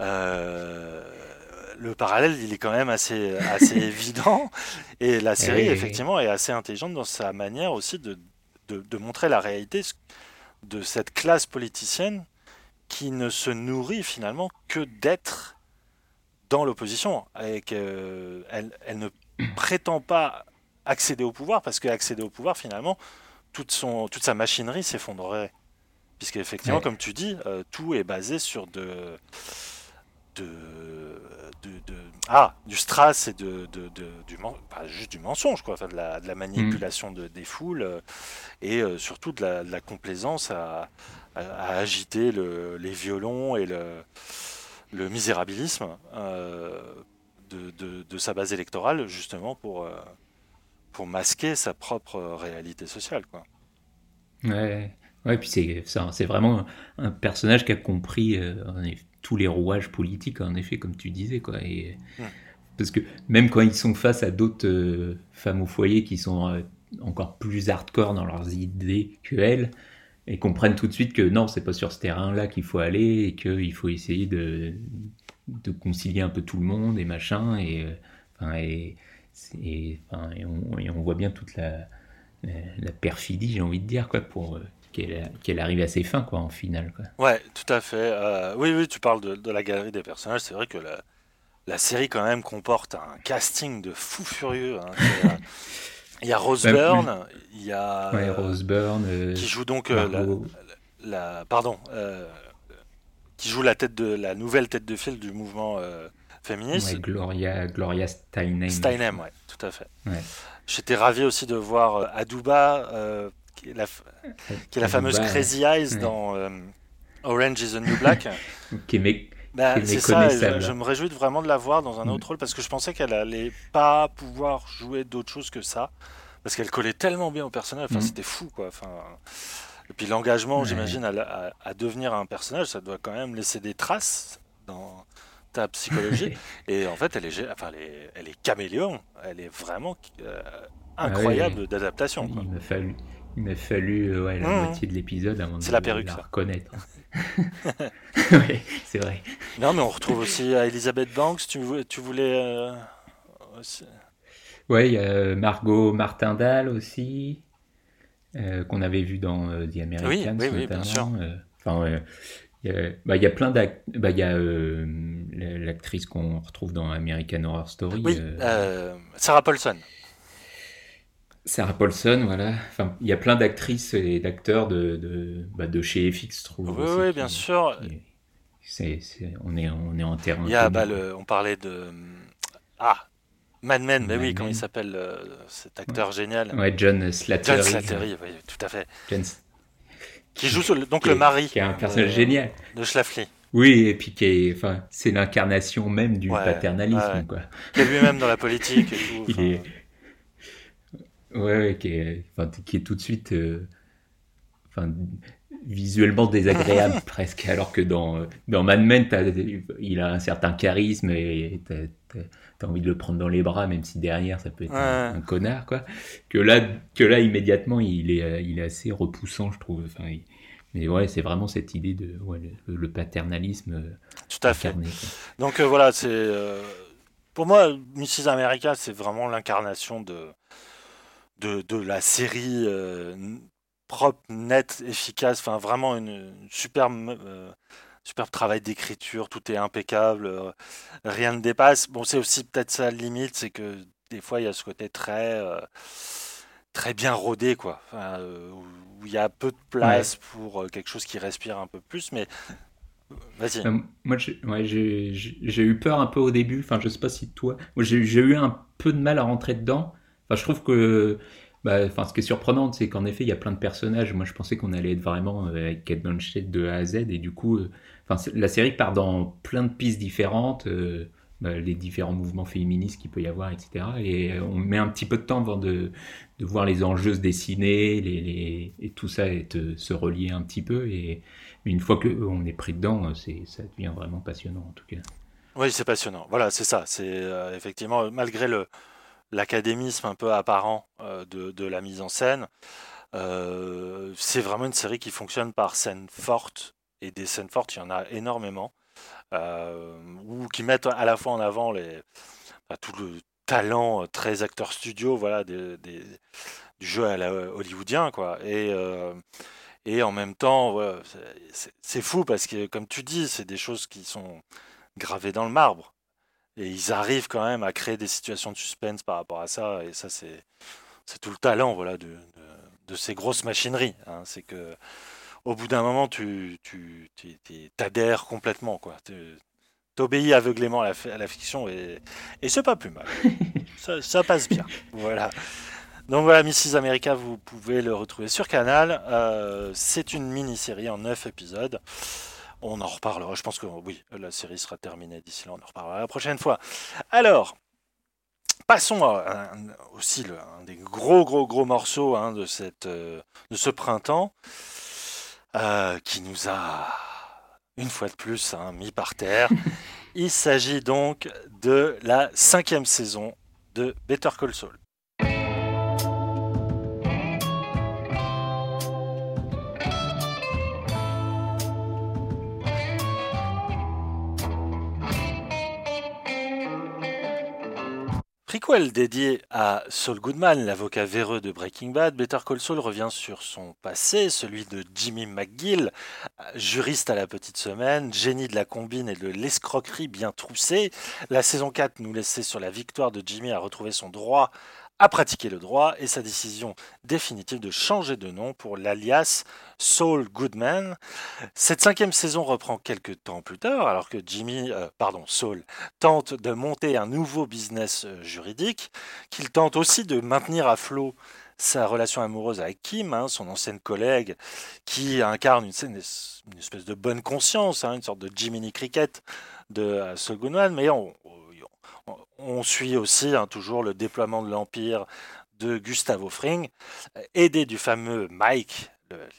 euh, le parallèle il est quand même assez, assez évident et la série effectivement est assez intelligente dans sa manière aussi de, de, de montrer la réalité de cette classe politicienne qui ne se nourrit finalement que d'être dans l'opposition et qu'elle elle ne prétend pas accéder au pouvoir parce qu'accéder au pouvoir, finalement, toute, son, toute sa machinerie s'effondrerait. Puisque, effectivement, comme tu dis, euh, tout est basé sur de, de, de, ah, du strass et de, de, du, pas juste du mensonge, quoi, enfin, de, la, de la manipulation de, des foules euh, et euh, surtout de la, la complaisance à, à, agiter le, les violons et le le misérabilisme euh, de, sa base électorale, justement pour, pour masquer sa propre réalité sociale. Quoi. Ouais, ouais puis c'est, c'est vraiment un personnage qui a compris euh, tous les rouages politiques, en effet, comme tu disais. Quoi, et, parce que même quand ils sont face à d'autres femmes au foyer qui sont encore plus hardcore dans leurs idées que elles, et comprennent tout de suite que non, c'est pas sur ce terrain-là qu'il faut aller et qu'il faut essayer de, de concilier un peu tout le monde et machin. Et, enfin, et, et, enfin, et, on, et, on, voit bien toute la, la, la perfidie, j'ai envie de dire, quoi, pour qu'elle qu arrive à ses fins, quoi, en finale. Quoi. Ouais, tout à fait. Euh, oui, oui, tu parles de, de, la galerie des personnages. C'est vrai que la, la, série, quand même, comporte un casting de fou furieux. Hein, Il y a Rose Byrne, il y a ouais, Rose Byrne, euh, qui joue donc euh, la, la, pardon, qui joue la tête de la nouvelle tête de file du mouvement féministe. Ouais, Gloria, Gloria Steinem. Steinem, ouais, tout à fait. Ouais. J'étais ravi aussi de voir Aduba, qui est la, qui est la fameuse Crazy Eyes ouais. dans Orange Is the New Black. qui est bah, c'est ça, je, je, me réjouis vraiment de la voir dans un autre mm. rôle parce que je pensais qu'elle allait pas pouvoir jouer d'autre chose que ça parce qu'elle collait tellement bien au personnage, enfin, mm. c'était fou quoi. Enfin, et puis l'engagement, ouais. j'imagine, à, à, à, devenir un personnage, ça doit quand même laisser des traces dans ta psychologie. et en fait, elle est, enfin, elle est, elle est caméléon, elle est vraiment euh, incroyable ah oui. d'adaptation. Il m'a fallu, il m'a fallu euh, ouais, la mmh. moitié de l'épisode avant de la, perruque, la reconnaître. oui, c'est vrai. Non, mais on retrouve aussi Elizabeth Banks. Tu, tu voulais. Euh, aussi... Ouais, il y a Margot Martindale aussi, euh, qu'on avait vu dans euh, The Americans. Oui, oui, oui bien sûr. Enfin, il y, a, bah, il y a plein d'acteurs. Bah, il y a l'actrice qu'on retrouve dans American Horror Story. Oui, Sarah Paulson. Sarah Paulson, voilà. Enfin, il y a plein d'actrices et d'acteurs de, de, bah, de, chez FX, je trouve. Oui, oui bien sûr. On, est, on est en terrain. Il y a, bah, le, on parlait de. Ah Mad Men, mais oui, comment il s'appelle euh, cet acteur ouais. génial? Ouais, John Slattery. John Slattery, oui, tout à fait. John... Qui joue sur, donc qui le mari. Qui est un personnage de, génial. De Schlafly. Oui, et puis qui est, enfin, c'est l'incarnation même du ouais, paternalisme, quoi. Qui est lui-même dans la politique et tout. il est Ouais, ouais qui, est, enfin, qui est tout de suite euh, enfin, visuellement désagréable presque, alors que dans, dans Mad Men, il a un certain charisme et t'as as envie de le prendre dans les bras, même si derrière ça peut être ouais. un, un, connard, quoi. Que là, que là immédiatement, il est, il est assez repoussant, je trouve. Enfin, il, mais ouais, c'est vraiment cette idée de ouais, le, le, paternalisme. euh, Tout à incarné, fait. Quoi. Donc euh, voilà, c'est euh, pour moi, Mrs. America, c'est vraiment l'incarnation de de, de, la série euh, propre, nette, efficace, enfin vraiment une, une superbe, euh, superbe travail d'écriture, tout est impeccable, euh, rien ne dépasse. Bon, c'est aussi peut-être ça la limite, c'est que des fois il y a ce côté très euh, très bien rodé quoi, enfin, où il y a peu de place ouais. pour quelque chose qui respire un peu plus, mais Vas-y. Moi, j'ai ouais, eu peur un peu au début. Enfin, je sais pas si toi. J'ai eu un peu de mal à rentrer dedans. Enfin, je trouve que bah, ce qui est surprenant, c'est qu'en effet, il y a plein de personnages. Moi, je pensais qu'on allait être vraiment euh, avec Kate Blanchett de A à Z, et du coup, euh, la série part dans plein de pistes différentes, euh, bah, les différents mouvements féministes qu'il peut y avoir, etc. Et on met un petit peu de temps avant de, de voir les enjeux se dessiner, les, les, et tout ça et de se relier un petit peu. Et une fois qu'on est pris dedans, c'est, ça devient vraiment passionnant, en tout cas. Oui, c'est passionnant. Voilà, c'est ça. C'est effectivement malgré le l'académisme un peu apparent euh, de, la mise en scène. Euh, c'est vraiment une série qui fonctionne par scènes fortes, et des scènes fortes, il y en a énormément, euh, ou qui mettent à la fois en avant bah, tout le talent très acteur studio voilà, des, du jeu hollywoodien. Quoi. Et, en même temps, c'est fou parce que, comme tu dis, c'est des choses qui sont gravées dans le marbre. Et ils arrivent quand même à créer des situations de suspense par rapport à ça. Et ça, c'est tout le talent voilà, de, de, de ces grosses machineries. Hein. C'est que au bout d'un moment, tu, tu, tu t'adhères complètement. quoi. T'obéis aveuglément à la, à la, fiction et, et c'est pas plus mal. ça, ça, passe bien. Voilà. Donc voilà, Mrs. America, vous pouvez le retrouver sur Canal. Euh, c'est une mini-série en 9 épisodes. On en reparlera. Je pense que oui, la série sera terminée d'ici là. On en reparlera la prochaine fois. Alors, passons à un, aussi le, un des gros, gros, gros morceaux hein, de, cette, euh, de ce printemps euh, qui nous a, une fois de plus, hein, mis par terre. Il s'agit donc de la cinquième saison de Better Call Saul. Dédié à Saul Goodman, l'avocat véreux de Breaking Bad, Better Call Saul revient sur son passé, celui de Jimmy McGill, juriste à la petite semaine, génie de la combine et de l'escroquerie bien troussée. La saison 4 nous laissait sur la victoire de Jimmy à retrouver son droit à pratiquer le droit et sa décision définitive de changer de nom pour l'alias Saul Goodman. Cette cinquième saison reprend quelques temps plus tard, alors que Jimmy, euh, pardon, Saul, tente de monter un nouveau business euh, juridique, qu'il tente aussi de maintenir à flot sa relation amoureuse avec Kim, hein, son ancienne collègue, qui incarne une, une espèce de bonne conscience, hein, une sorte de Jiminy Cricket de euh, Saul Goodman, mais on suit aussi hein, toujours le déploiement de l'Empire de Gustavo Fring, aidé du fameux Mike,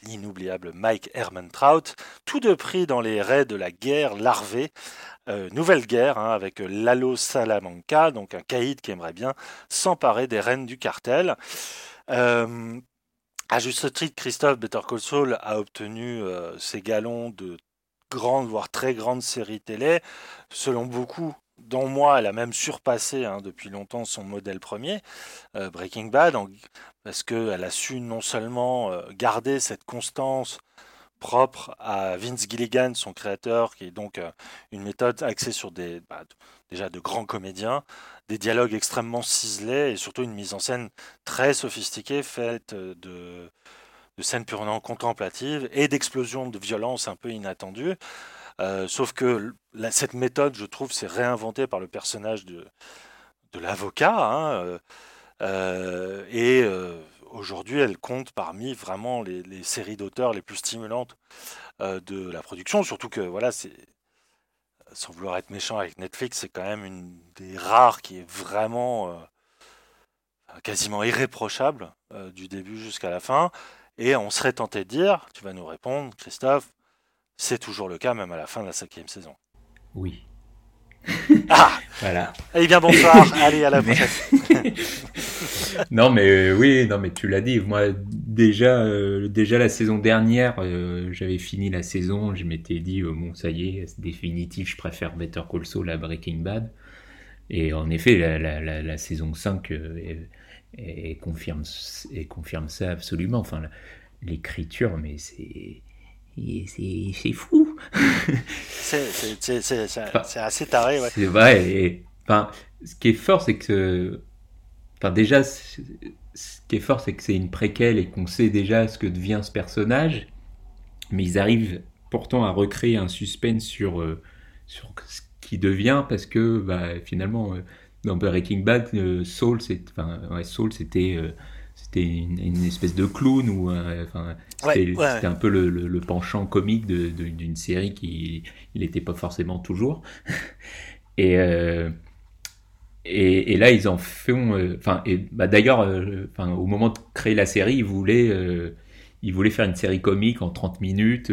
l'inoubliable Mike Hermantraut, tout de prix dans les raids de la guerre larvée, euh, nouvelle guerre hein, avec Lalo Salamanca, donc un caïd qui aimerait bien s'emparer des reines du cartel. Euh, à juste titre, Christophe Better Call Saul a obtenu euh, ses galons de grandes, voire très grandes séries télé. Selon beaucoup, dont moi, elle a même surpassé hein, depuis longtemps son modèle premier, euh, Breaking Bad, parce qu'elle a su non seulement euh, garder cette constance propre à Vince Gilligan, son créateur, qui est donc euh, une méthode axée sur des, bah, déjà de grands comédiens, des dialogues extrêmement ciselés et surtout une mise en scène très sophistiquée, faite de, de scènes purement contemplatives et d'explosions de violence un peu inattendues. Euh, sauf que cette méthode, je trouve, s'est réinventée par le personnage de, l'avocat. Hein, euh, euh, et aujourd'hui, elle compte parmi vraiment les, séries d'auteurs les plus stimulantes de la production. Surtout que, voilà, c'est sans vouloir être méchant avec Netflix, c'est quand même une des rares qui est vraiment quasiment irréprochable du début jusqu'à la fin. Et on serait tenté de dire, tu vas nous répondre, Christophe, c'est toujours le cas, même à la fin de la cinquième saison. Oui. Ah Voilà. Eh bien, bonsoir. Allez, à la prochaine. non, mais euh, oui, non, mais tu l'as dit. Moi, déjà, euh, déjà la saison dernière, euh, j'avais fini la saison. Je m'étais dit, bon, ça y est, c'est définitif, je préfère Better Call Saul à Breaking Bad. Et en effet, la, la, la, saison 5 et confirme, et confirme ça absolument. Enfin, l'écriture, mais c'est c'est fou. c'est assez taré, ouais. C'est vrai. Et, enfin, ce qui est fort, c'est que. Enfin, déjà, ce qui est fort, c'est que c'est une préquelle et qu'on sait déjà ce que devient ce personnage. Mais ils arrivent pourtant à recréer un suspense sur, euh, sur ce qui devient parce que bah, finalement, euh, dans Breaking Bad, euh, Saul, c'était c'était une, espèce de clown ou enfin c'était un peu le, penchant comique d'une série qui il n'était pas forcément toujours. Et, euh, et, et là ils en font euh, enfin et bah, d'ailleurs euh, enfin au moment de créer la série ils voulaient ils voulaient faire une série comique en 30 minutes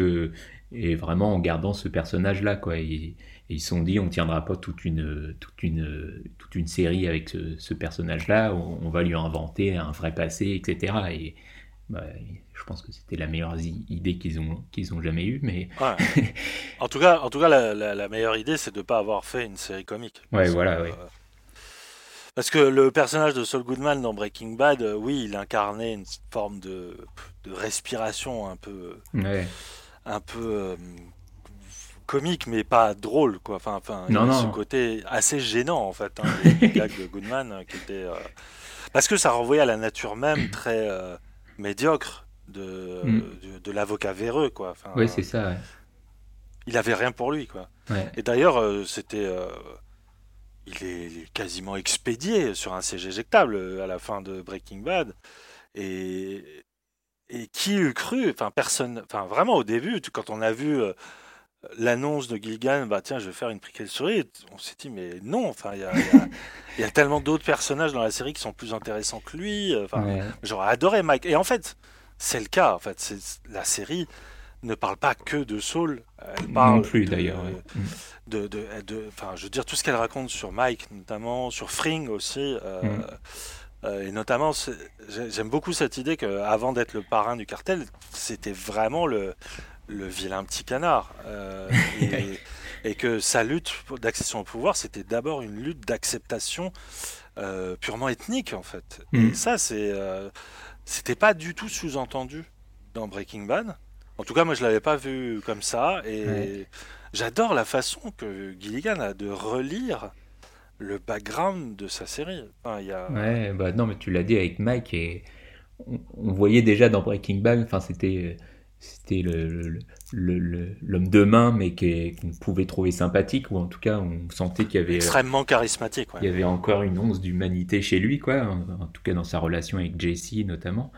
et vraiment en gardant ce personnage là quoi. Et, ils se sont dit on tiendra pas toute une toute une toute une série avec ce, personnage là on, va lui inventer un vrai passé etc et bah, je pense que c'était la meilleure idée qu'ils ont qu'ils ont jamais eue mais en tout cas en tout cas la, meilleure idée c'est de ne pas avoir fait une série comique. Ouais voilà euh, parce que le personnage de Saul Goodman dans Breaking Bad, euh, oui, il incarnait une forme de, de respiration un peu, un peu euh, comique, mais pas drôle, quoi. Enfin, enfin, il y a ce côté assez gênant, en fait, hein, les gags de Goodman, euh, qui était... Euh, parce que ça renvoyait à la nature même très euh, médiocre de, mm. de, l'avocat véreux, quoi. Enfin, oui, c'est ça, Il avait rien pour lui, quoi. Et d'ailleurs, c'était... Il est, quasiment expédié sur un siège éjectable à la fin de Breaking Bad. Et, et qui eût cru, enfin personne, enfin vraiment au début, quand on a vu l'annonce de Gilgan, bah tiens, je vais faire une préquelle souris, on s'est dit, mais non, enfin, il y a, tellement d'autres personnages dans la série qui sont plus intéressants que lui. Enfin, j'aurais adoré Mike. Et en fait, c'est le cas. En fait, c'est la série ne parle pas que de Saul. Elle parle non plus d'ailleurs. de, de, de- enfin, je veux dire, tout ce qu'elle raconte sur Mike, notamment, sur Fring aussi, euh, Mm. euh, et notamment, j'aime beaucoup cette idée qu'avant d'être le parrain du cartel, c'était vraiment le, le vilain petit canard. euh, et, et que sa lutte d'accession au pouvoir, c'était d'abord une lutte d'acceptation euh, purement ethnique, en fait. Mm. Et ça, c'est, euh, c'était pas du tout sous-entendu dans Breaking Bad. En tout cas, moi, je l'avais pas vu comme ça. Et Ouais. j'adore la façon que Gilligan a de relire le background de sa série. Enfin, y a... Ouais, bah non, mais tu l'as dit avec Mike et on, on voyait déjà dans Breaking Bad, enfin c'était c'était le- le- le- le- l'homme de main, mais qu'on pouvait trouver sympathique ou en tout cas on sentait qu'il y avait extrêmement charismatique. ouais. il y avait encore une once d'humanité chez lui, quoi. En, en tout cas dans sa relation avec Jesse notamment.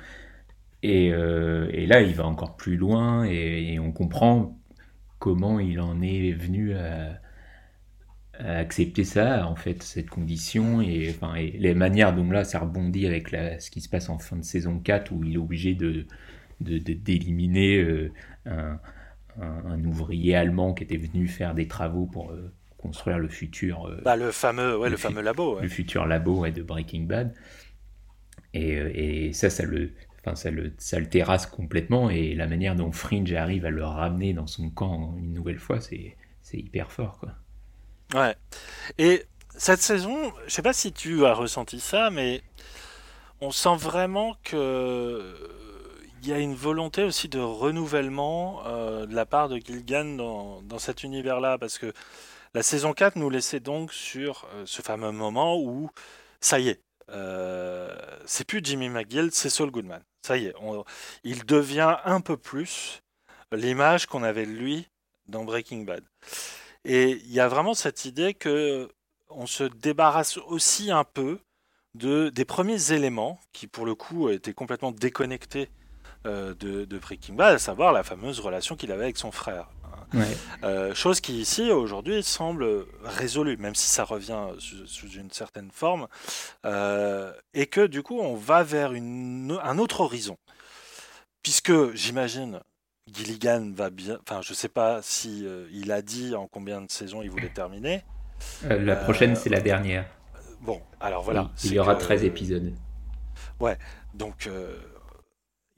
Et, euh, et là, il va encore plus loin et, et on comprend comment il en est venu à, à accepter ça, en fait, cette condition. Et, enfin, et les manières dont là, ça rebondit avec la- ce qui se passe en fin de saison 4 où il est obligé de de- de- d'éliminer euh, un, un- un ouvrier allemand qui était venu faire des travaux pour euh, construire le futur euh, Bah, le fameux, ouais, Le fameux labo. ouais. le futur labo ouais, de Breaking Bad. Et, et ça, ça le, enfin, ça, le, ça le terrasse complètement. Et la manière dont Fringe arrive à le ramener dans son camp une nouvelle fois, c'est, c'est hyper fort. Quoi. Ouais. Et cette saison, je sais pas si tu as ressenti ça, mais on sent vraiment que il y a une volonté aussi de renouvellement euh, de la part de Gilligan dans, dans cet univers-là, parce que la saison 4 nous laissait donc sur euh, ce fameux moment où ça y est, euh, c'est plus Jimmy McGill, c'est Saul Goodman. Ça y est, il devient un peu plus l'image qu'on avait de lui dans Breaking Bad. Et il y a vraiment cette idée que on se débarrasse aussi un peu de, des premiers éléments qui, pour le coup, étaient complètement déconnectés de, de Breaking Bad, à savoir la fameuse relation qu'il avait avec son frère. Ouais. Euh, chose qui ici aujourd'hui semble résolue, même si ça revient sous, sous une certaine forme, euh, et que du coup on va vers une, un autre horizon, puisque j'imagine Gilligan va bien, enfin je sais pas si euh, il a dit en combien de saisons il voulait terminer. Euh, la Euh, prochaine, c'est la dernière. Bon, alors voilà. il y aura que- 13 épisodes. Donc, euh,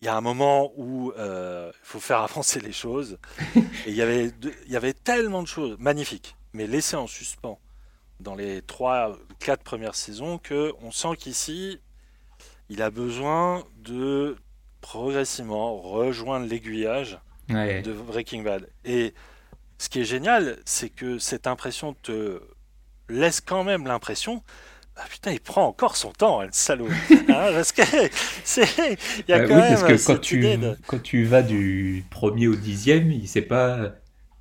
il y a un moment où euh, il faut faire avancer les choses. Et il y avait il y avait tellement de choses magnifiques, mais laissées en suspens dans les trois, quatre premières saisons, que on sent qu'ici, il a besoin de progressivement rejoindre l'aiguillage Ouais. de Breaking Bad. Et ce qui est génial, c'est que cette impression te laisse quand même l'impression. Ah putain, il prend encore son temps, hein, le salaud. Hein, parce que c'est, il y a Bah quand oui, même parce que cette quand tu, idée de- quand tu vas du premier au dixième, il s'est pas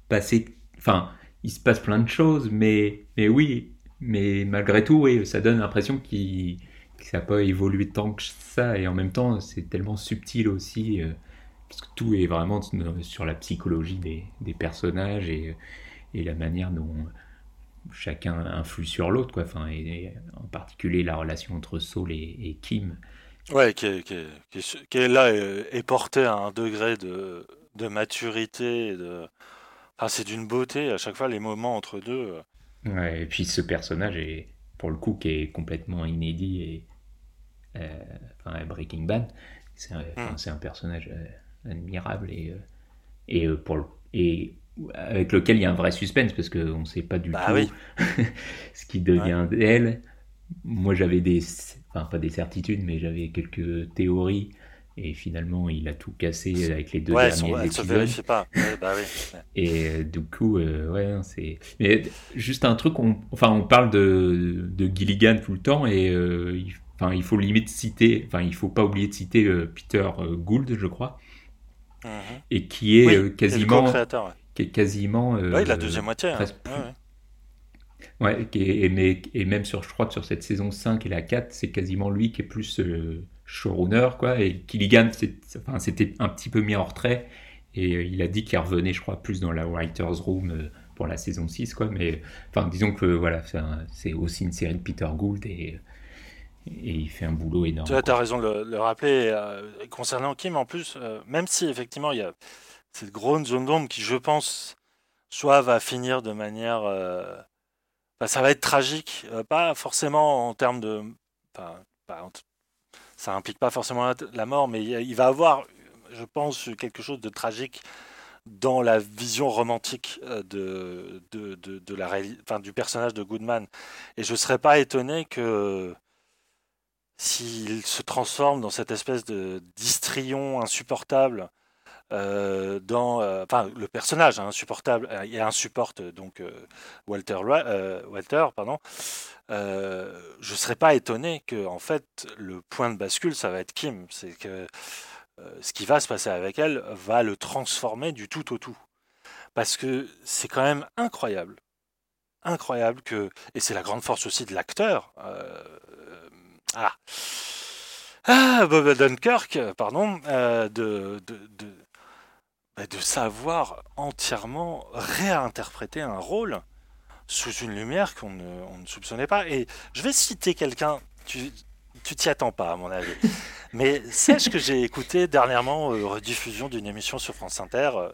passé. Enfin, il se passe plein de choses, mais, mais oui, mais malgré tout, oui, ça donne l'impression qu'il que ça n'a pas évolué tant que ça, et en même temps, c'est tellement subtil aussi, euh, parce que tout est vraiment sur la psychologie des, des personnages et, et la manière dont chacun influe sur l'autre, quoi. Enfin, et, et en particulier la relation entre Saul et, et Kim. Ouais, qui est, qui est- qui est- est là euh, est porté à un degré de, de maturité. De... Enfin, c'est d'une beauté à chaque fois les moments entre deux. euh. Ouais, et puis ce personnage est, pour le coup, qui est complètement inédit et euh, enfin, Breaking Bad, c'est un, Mm. un personnage euh, admirable et, euh, et, pour le- et avec lequel il y a un vrai suspense parce qu'on ne sait pas du Bah tout oui. ce qui devient d'elle. Moi, j'avais des, enfin pas des certitudes, mais j'avais quelques théories. Et finalement, il a tout cassé avec les deux Ouais, sont- derniers se épisodes. vérifient pas. Ouais, bah oui. ouais. Et euh, du coup, euh, ouais, non, c'est. Mais juste un truc, on... enfin, on parle de, de Gilligan tout le temps et euh, il... Enfin, il faut limite citer, enfin, il faut pas oublier de citer euh, Peter Gould, je crois, Mhm. et qui est Oui, euh, et le quasiment, co-créateur, ouais. Qui est quasiment. euh, Ouais, la deuxième moitié. hein. presque Ouais, plus- ouais. Ouais, et, mais- et même sur, je crois que sur cette saison 5 et la 4, c'est quasiment lui qui est plus euh, showrunner, quoi. Et enfin, c'était un petit peu mis en retrait. Et euh, il a dit qu'il revenait, je crois, plus dans la writer's room pour la saison 6, quoi. Mais, enfin, disons que, voilà, c'est aussi une série de Peter Gould et, et il fait un boulot énorme. Tu as raison de le, le rappeler. euh, concernant Kim, en plus, euh, même si effectivement il y a cette grande zone d'ombre qui, je pense, soit va finir de manière. euh, ça va être tragique, euh, pas forcément en termes de. ça implique pas forcément la, mort, mais il, va avoir, je pense, quelque chose de tragique dans la vision romantique euh, de, de, de, la enfin, du personnage de Goodman. Et je serais pas étonné que s'il se transforme dans cette espèce de d'histrion insupportable euh, dans euh, enfin le personnage hein, insupportable euh, et insupporte donc Walter Walter pardon. Je serais pas étonné que en fait le point de bascule ça va être Kim. C'est que ce qui va se passer avec elle va le transformer du tout au tout. Parce que c'est quand même incroyable incroyable que et c'est la grande force aussi de l'acteur euh, ah ah, Bob Dunkirk, pardon, de, de, de savoir entièrement réinterpréter un rôle sous une lumière qu'on ne, on ne soupçonnait pas. Et je vais citer quelqu'un, tu tu t'y attends pas à mon avis, mais sache que j'ai écouté dernièrement euh, rediffusion d'une émission sur France Inter, euh,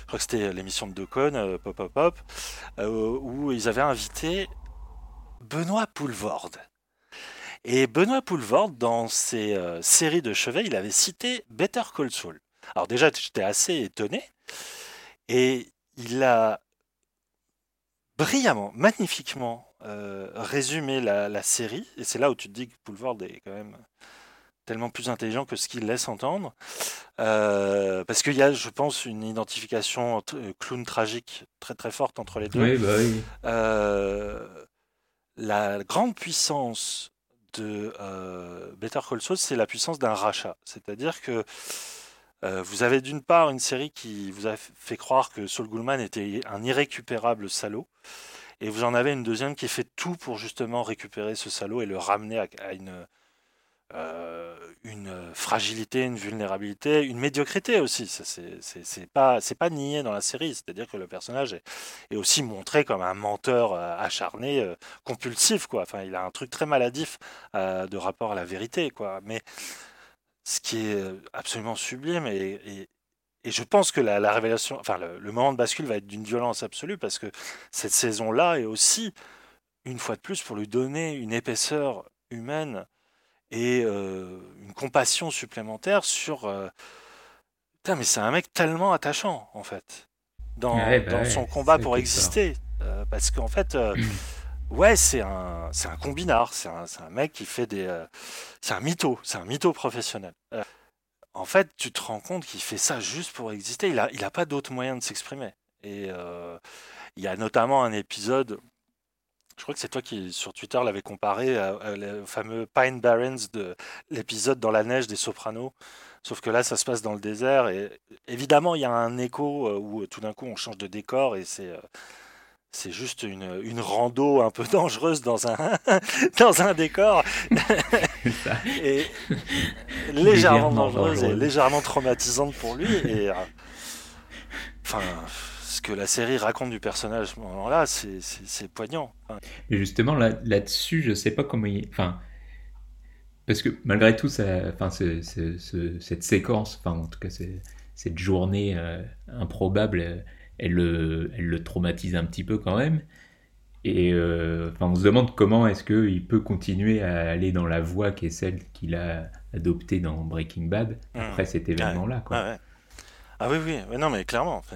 je crois que c'était l'émission de Decon, euh, Pop Pop Pop, euh, où ils avaient invité Benoît Poulvorde. Et Benoît Poulvorde, dans ses euh, séries de chevet, il avait cité Better Call Saul. Alors déjà, j'étais assez étonné. Et il a brillamment, magnifiquement euh, résumé la, la série. Et c'est là où tu te dis que Poulvorde est quand même tellement plus intelligent que ce qu'il laisse entendre. Euh, parce qu'il y a, je pense, une identification euh, clown tragique très très forte entre les deux. Oui, bah oui. Euh, la grande puissance de Better Call Saul, c'est la puissance d'un rachat. C'est-à-dire que euh, vous avez d'une part une série qui vous a fait croire que Saul Goodman était un irrécupérable salaud, et vous en avez une deuxième qui fait tout pour justement récupérer ce salaud et le ramener à, euh, une fragilité, une vulnérabilité, une médiocrité aussi. C'est pas, pas nié dans la série. C'est-à-dire que le personnage est, aussi montré comme un menteur euh, acharné, compulsif. Quoi. Enfin, il a un truc très maladif de rapport à la vérité. Quoi. Mais ce qui est euh, absolument sublime et, et- et je pense que la, la révélation, enfin le, le moment de bascule va être d'une violence absolue parce que cette saison-là est aussi, une fois de plus, pour lui donner une épaisseur humaine et euh, une compassion supplémentaire sur. euh, Putain, mais c'est un mec tellement attachant, en fait, dans, Ouais, bah dans ouais, son combat pour exister. Euh, parce qu'en fait, ouais, c'est un, c'est un combinard, c'est un, un mec qui fait des. euh, c'est un mytho, c'est un mytho professionnel. Euh, en fait, tu te rends compte qu'il fait ça juste pour exister. Il a, il a pas d'autre moyen de s'exprimer. Et euh, il y a notamment un épisode, je crois que c'est toi qui sur Twitter l'avais comparé le fameux Pine Barrens de l'épisode dans la neige des Sopranos. Sauf que là, ça se passe dans le désert et évidemment, il y a un écho où tout d'un coup on change de décor et c'est c'est juste une, une rando un peu dangereuse dans un dans un décor et légèrement dangereuse et légèrement traumatisante pour lui. Et euh, enfin, ce que la série raconte du personnage à ce moment-là, c'est poignant. Et justement, là, là-dessus, je sais pas comment il. Enfin. Parce que malgré tout, ça, enfin, ce- ce- ce- cette séquence, enfin, en tout cas, cette journée euh, improbable, euh, elle, le- elle le traumatise un petit peu quand même. Et euh, enfin, on se demande comment est-ce qu'il peut continuer à aller dans la voie qui est celle qu'il a adoptée dans Breaking Bad Mm. après cet événement-là. quoi. ouais, ouais. Ah oui, oui, mais non, mais clairement.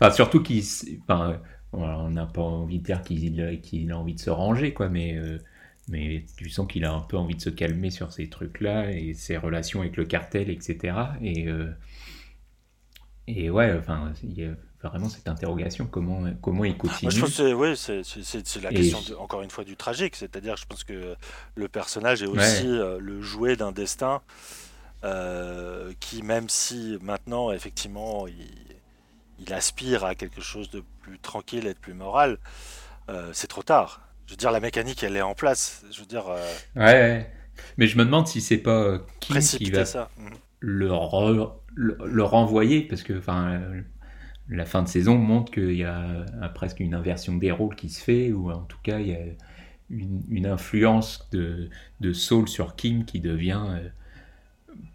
enfin, surtout qu'il. Enfin, on n'a pas envie de dire qu'il a envie de se ranger, quoi, mais, euh, mais tu sens qu'il a un peu envie de se calmer sur ces trucs-là et ses relations avec le cartel, etc. Et, euh, et ouais, enfin, il y a vraiment cette interrogation comment, comment il continue. Moi, je pense que c'est c'est- c'est- c'est- c'est la Et- question, de- encore une fois, du tragique. C'est-à-dire, je pense que le personnage est aussi Ouais. euh, le jouet d'un destin euh, qui, même si maintenant, effectivement, il, il aspire à quelque chose de plus tranquille et de plus moral, euh, c'est trop tard. Je veux dire, la mécanique, elle est en place. Je veux dire, euh, Ouais, ouais. Mais je me demande si c'est pas qui précipiter va ça. Mhm. le, re- le, renvoyer parce que enfin la fin de saison montre qu'il y a presque une inversion des rôles qui se fait ou en tout cas il y a une, influence de, de Saul sur Kim qui devient euh,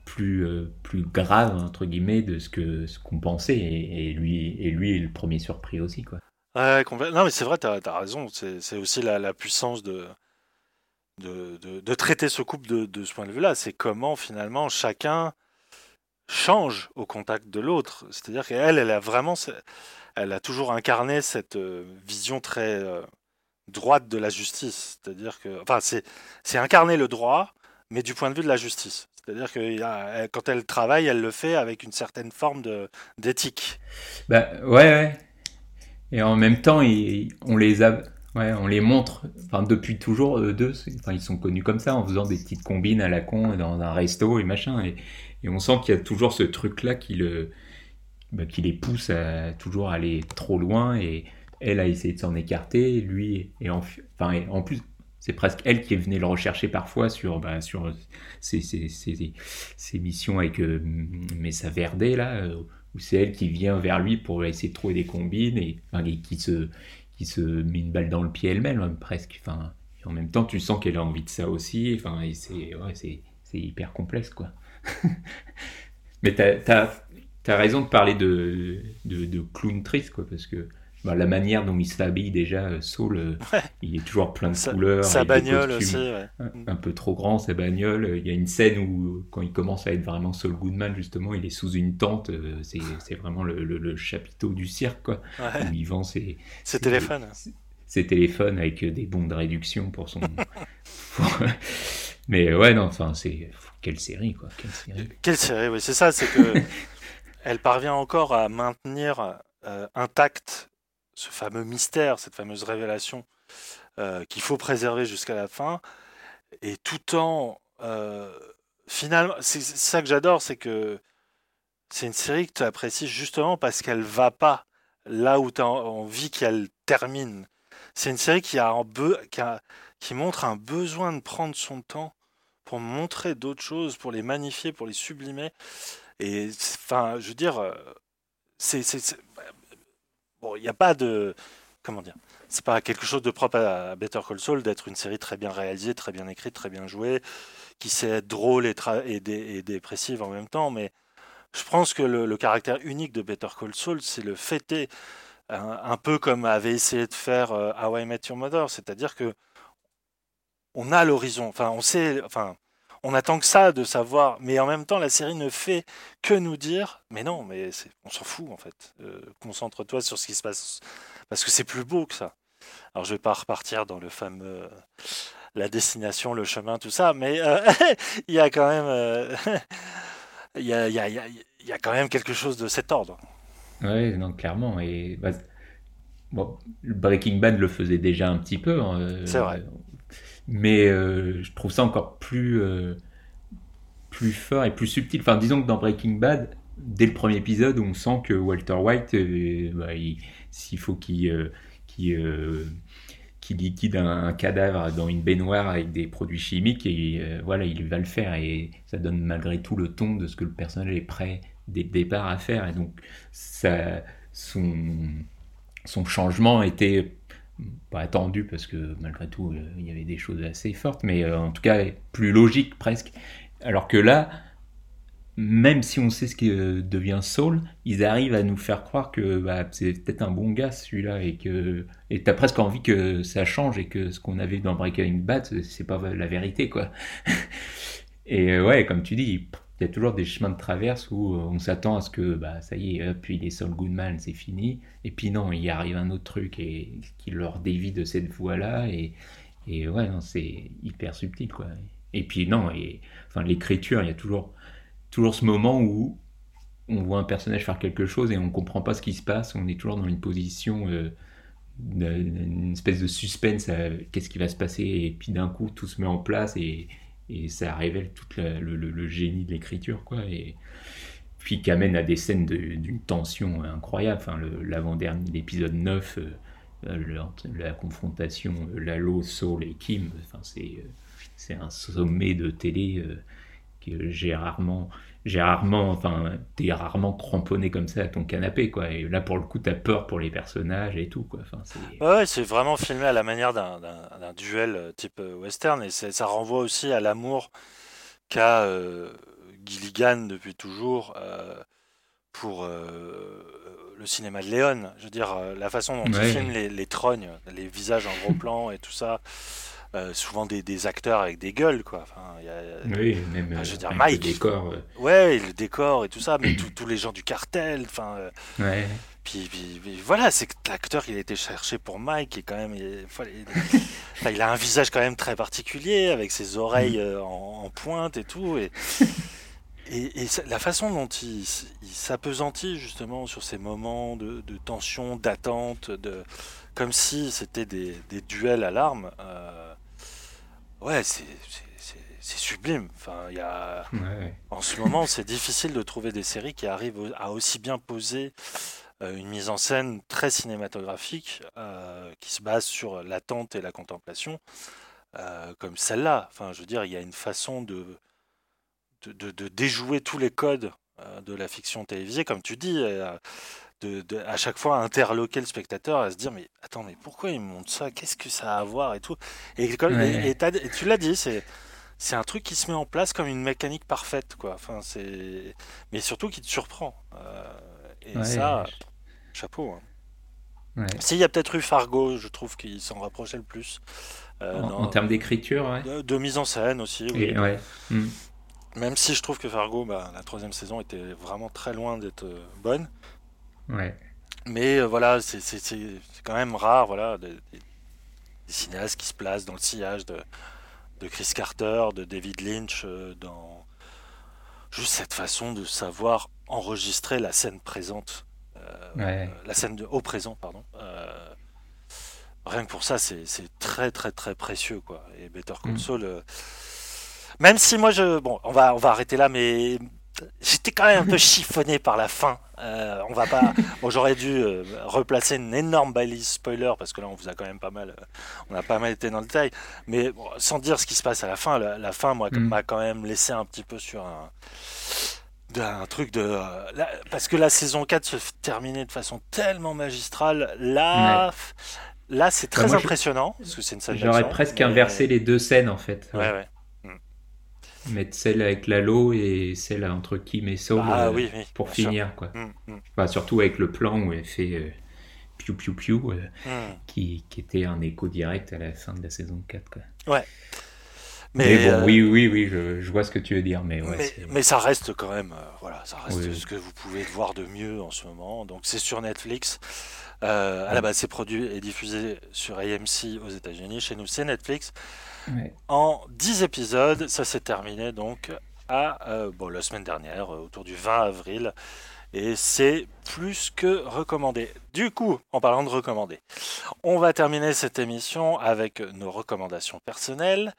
plus, euh, plus grave, entre guillemets, de ce que ce qu'on pensait. Et, lui, et lui est le premier surpris aussi, quoi. Ouais, non, mais c'est vrai, tu as, raison. C'est aussi la, la puissance de, de, de, traiter ce couple de, de ce point de vue-là. C'est comment, finalement, chacun change au contact de l'autre. C'est-à-dire qu'elle, elle a vraiment, elle a toujours incarné cette euh, vision très euh, droite de la justice. C'est-à-dire que, enfin, c'est incarner le droit, mais du point de vue de la justice. C'est-à-dire que quand elle travaille, elle le fait avec une certaine forme d'éthique. Bah ouais, ouais. Et en même temps, on les a, ouais, on les montre. Enfin, depuis toujours, eux deux, enfin, ils sont connus comme ça, en faisant des petites combines à la con dans un resto et machin. Et, et on sent qu'il y a toujours ce truc-là qui, le, bah, qui les pousse à toujours aller trop loin. Et elle a essayé de s'en écarter. Lui, et en, enfin, en plus, c'est presque elle qui venue le rechercher parfois sur, bah, sur ses, ses, ses, missions avec euh, Messa là, euh, où c'est elle qui vient vers lui pour essayer de trouver des combines et, qui, se, qui se met une balle dans le pied elle-même, hein, presque. Enfin, en même temps, tu sens qu'elle a envie de ça aussi. Enfin, c'est ouais, hyper complexe, quoi. Mais tu as, raison de parler de, de, de clown triste, quoi, parce que bah, la manière dont il s'habille déjà, euh, Saul, euh, il est toujours plein de couleurs. Sa bagnole aussi, un, peu trop grand, sa bagnole. Il y a une scène où, quand il commence à être vraiment Saul Goodman, justement, il est sous une tente. Euh, c'est vraiment le, le, chapiteau du cirque, quoi. Où il vend ses, téléphones. Ses, téléphones avec des bons de réduction pour son. Mais ouais, non, enfin, c'est. Quelle série, quoi. Quelle série, Quelle série oui, c'est ça, c'est que. elle parvient encore à maintenir intact ce fameux mystère, cette fameuse révélation euh, qu'il faut préserver jusqu'à la fin, et tout en euh, finalement, c'est ça que j'adore, c'est que c'est une série que tu apprécies justement parce qu'elle va pas là où tu as envie qu'elle termine. C'est une série qui, a, qui, a, qui montre un besoin de prendre son temps pour montrer d'autres choses, pour les magnifier, pour les sublimer. Et enfin, je veux dire, euh, c'est bon, il n'y a pas de. Comment dire C'est pas quelque chose de propre à Better Call Saul d'être une série très bien réalisée, très bien écrite, très bien jouée, qui sait être drôle et, et, dépressive en même temps. Mais je pense que le, caractère unique de Better Call Saul, c'est le fêter. Un, peu comme avait essayé de faire euh, How I Met Your Mother, c'est-à-dire que on a l'horizon. Enfin, on sait. Enfin, on attend que ça de savoir, mais en même temps, la série ne fait que nous dire, mais non, mais on s'en fout en fait. Euh, concentre-toi sur ce qui se passe, parce que c'est plus beau que ça. Alors je vais pas repartir dans le fameux la destination, le chemin, tout ça, mais euh, il y a quand même, il, y a, il, y a, il y a quand même quelque chose de cet ordre. Oui, non, clairement. Et bah, bon, Breaking Bad le faisait déjà un petit peu. Hein, c'est vrai. Mais euh, je trouve ça encore plus, euh, plus fort et plus subtil. Enfin, disons que dans Breaking Bad, dès le premier épisode, on sent que Walter White, euh, bah, s'il faut qu'il liquide un, cadavre dans une baignoire avec des produits chimiques, voilà, il va le faire. Et ça donne malgré tout le ton de ce que le personnage est prêt dès le départ à faire. Et donc, son changement était pas attendu parce que malgré tout euh, il y avait des choses assez fortes, mais euh, en tout cas plus logique presque. Alors que là, même si on sait ce qui euh, devient Saul, ils arrivent à nous faire croire que bah, c'est peut-être un bon gars celui-là et que et t'as presque envie que ça change et que ce qu'on avait dans Breaking Bad c'est pas la vérité quoi. et ouais, comme tu dis, il y a toujours des chemins de traverse où on s'attend à ce que bah, ça y est, puis les Saul Goodman, c'est fini. Et puis non, il arrive un autre truc et qui leur dévie de cette voie-là. Et, et ouais, c'est hyper subtil. quoi. Et puis non, et, enfin, l'écriture, il y a toujours, toujours ce moment où on voit un personnage faire quelque chose et on comprend pas ce qui se passe. On est toujours dans une position, euh, une espèce de suspense qu'est-ce qui va se passer. Et puis d'un coup, tout se met en place et et ça révèle tout le, génie de l'écriture, quoi. Et puis qui amène à des scènes d'une tension incroyable. Enfin, l'avant-dernier, l'épisode 9, euh, la confrontation euh, Lalo, Saul et Kim, enfin, c'est un sommet de télé euh, que j'ai rarement j'ai rarement, enfin, t'es rarement cramponné comme ça à ton canapé, quoi. Et là, pour le coup, t'as peur pour les personnages et tout, quoi. Enfin. Ouais, c'est vraiment filmé à la manière d'un, duel euh, type euh, western, et ça renvoie aussi à l'amour qu'a euh, Gilligan depuis toujours pour le cinéma de Léon. Je veux dire, la façon dont il filme les, les trognes, les visages en gros plan et tout ça. Euh, souvent des, des, acteurs avec des gueules quoi. Enfin, y a, oui, même je veux dire, Mike, le décor. Ouais, le décor et tout ça, mais tous les gens du cartel. Enfin, euh, ouais. puis, puis, voilà, c'est que l'acteur il a été cherché pour Mike et quand même, il, il, il, a un visage quand même très particulier avec ses oreilles mm. euh, en, en, pointe et tout et Et, et, la façon dont il, il s'apesantit justement sur ces moments de, de tension, d'attente, de, comme si c'était des, des, duels à l'arme, euh, ouais, c'est sublime. Enfin, y a... Ouais. En ce moment, c'est difficile de trouver des séries qui arrivent à aussi bien poser euh, une mise en scène très cinématographique euh, qui se base sur l'attente et la contemplation, euh, comme celle-là. Enfin, je veux dire, il y a une façon de, de, de, de déjouer tous les codes euh, de la fiction télévisée, comme tu dis. De, de, à chaque fois interloquer le spectateur à se dire mais attends mais pourquoi il me montre ça? Qu'est-ce que ça a à voir et tout? Et, comme, Ouais. et, et t'as- et tu l'as dit c'est c'est un truc qui se met en place comme une mécanique parfaite quoi enfin c'est mais surtout qui te surprend Euh, et Ouais, ça je- chapeau hein. ouais. s'il y a peut-être eu Fargo je trouve qu'il s'en rapprochait le plus euh, En, dans- en termes d'écriture, de, de mise en scène aussi oui. Et, ouais. Mm. même si je trouve que Fargo bah, la troisième saison était vraiment très loin d'être euh, bonne ouais. Mais euh, voilà, c'est quand même rare, voilà, des, cinéastes qui se placent dans le sillage de, de Chris Carter, de David Lynch, euh, dans juste cette façon de savoir enregistrer la scène présente, euh, Ouais. la scène de, au présent, pardon. Rien que pour ça, c'est très très très précieux, quoi. Et Better Call Mm. Même si moi je, bon, on va on va arrêter là, mais j'étais quand même un peu chiffonné par la fin. Euh, on va pas. Bon, j'aurais dû euh, replacer une énorme balise spoiler parce que là, on vous a quand même pas mal. euh, on a pas mal été dans le détail. Mais bon, sans dire ce qui se passe à la fin, la, la fin, moi, Mm. m'a quand même laissé un petit peu sur un. truc de. là- parce que la saison 4 se terminait de façon tellement magistrale. Là. Là, c'est très Bah, moi, je- impressionnant. Parce que c'est une scène J'aurais presque mais- inversé les deux scènes en fait. Ouais, ouais. Mettre celle avec Lalo et celle entre Kim et Saul Ah euh, oui, oui. pour sûr. finir quoi. Mm, mm, Enfin, surtout avec le plan où elle fait euh, piou piou piou euh, mm. qui, qui était un écho direct à la fin de la saison 4 quoi. Mais, Mais, bon, euh, oui, oui, oui, je, je vois ce que tu veux dire, mais ouais. mais, ça reste quand même, voilà, ça reste Oui. ce que vous pouvez voir de mieux en ce moment. Donc c'est sur Netflix. À la base, c'est produit et diffusé sur AMC aux États-Unis. Chez nous, c'est Netflix. Ouais. En 10 épisodes, ça s'est terminé donc à euh, bon, la semaine dernière, euh, autour du 20 avril. Et c'est plus que recommandé. Du coup, en parlant de recommander, on va terminer cette émission avec nos recommandations personnelles.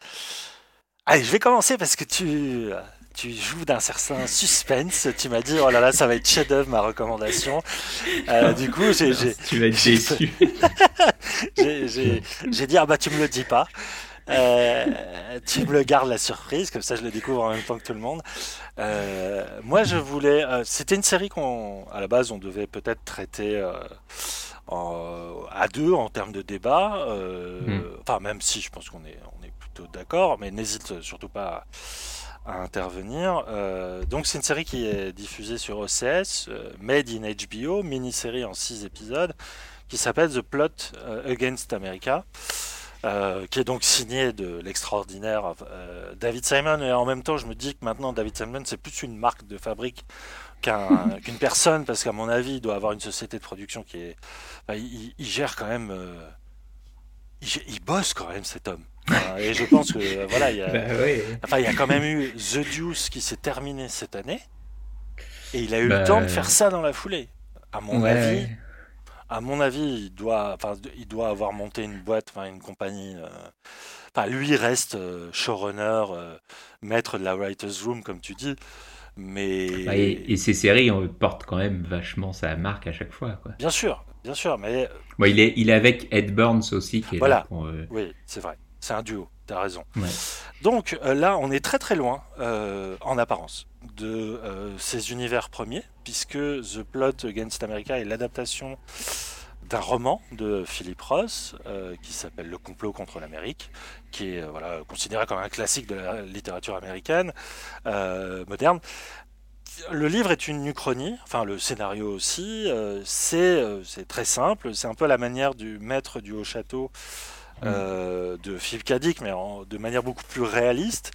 Allez, je vais commencer parce que tu, tu joues d'un certain suspense. Tu m'as dit, oh là là, ça va être chef-d'œuvre ma recommandation. Euh, du coup, j'ai- Tu vas être déçu. j'ai dit, ah bah tu me le dis pas. Euh, tu me le gardes la surprise, comme ça je le découvre en même temps que tout le monde. Euh, moi je voulais. euh, C'était une série qu'on, à la base, on devait peut-être traiter en- à deux en termes de débat. euh, Mm. Enfin, même si je pense qu'on est, on est plutôt d'accord, mais n'hésite surtout pas à, à intervenir. Donc c'est une série qui est diffusée sur OCS, Made in HBO, mini-série en six épisodes, qui s'appelle The Plot Against America. Euh, qui est donc signé de l'extraordinaire euh, David Simon et en même temps je me dis que maintenant David Simon c'est plus une marque de fabrique qu'un- qu'une personne parce qu'à mon avis il doit avoir une société de production qui est enfin, il, il gère quand même euh, il, bosse quand même cet homme et je pense que voilà il y a, bah. Enfin, il y a quand même eu The Deuce qui s'est terminé cette année. Et il a eu Bah, le temps de faire ça dans la foulée. À mon Ouais, avis. À mon avis, il doit, enfin, il doit avoir monté une boîte, enfin, une compagnie. euh, Enfin, lui reste euh, showrunner, euh, maître de la writers room, comme tu dis. Mais Bah, et, et ces séries on portent quand même vachement sa marque à chaque fois. Quoi. bien sûr, bien sûr. Mais Bon, il, est, il est avec Ed Burns aussi qui est Voilà. là pour. euh, oui, c'est vrai. C'est un duo. T'as raison. ouais. Donc euh, là, on est très très loin, euh, en apparence, de euh, ces univers premiers, puisque The Plot Against America est l'adaptation d'un roman de Philip Ross qui s'appelle Le complot contre l'Amérique, qui est voilà, considéré comme un classique de la littérature américaine moderne le livre est une uchronie, enfin le scénario aussi. Euh, euh, c'est très simple, c'est un peu la manière du maître du haut château. Euh, de Philippe Cadic, mais de manière beaucoup plus réaliste.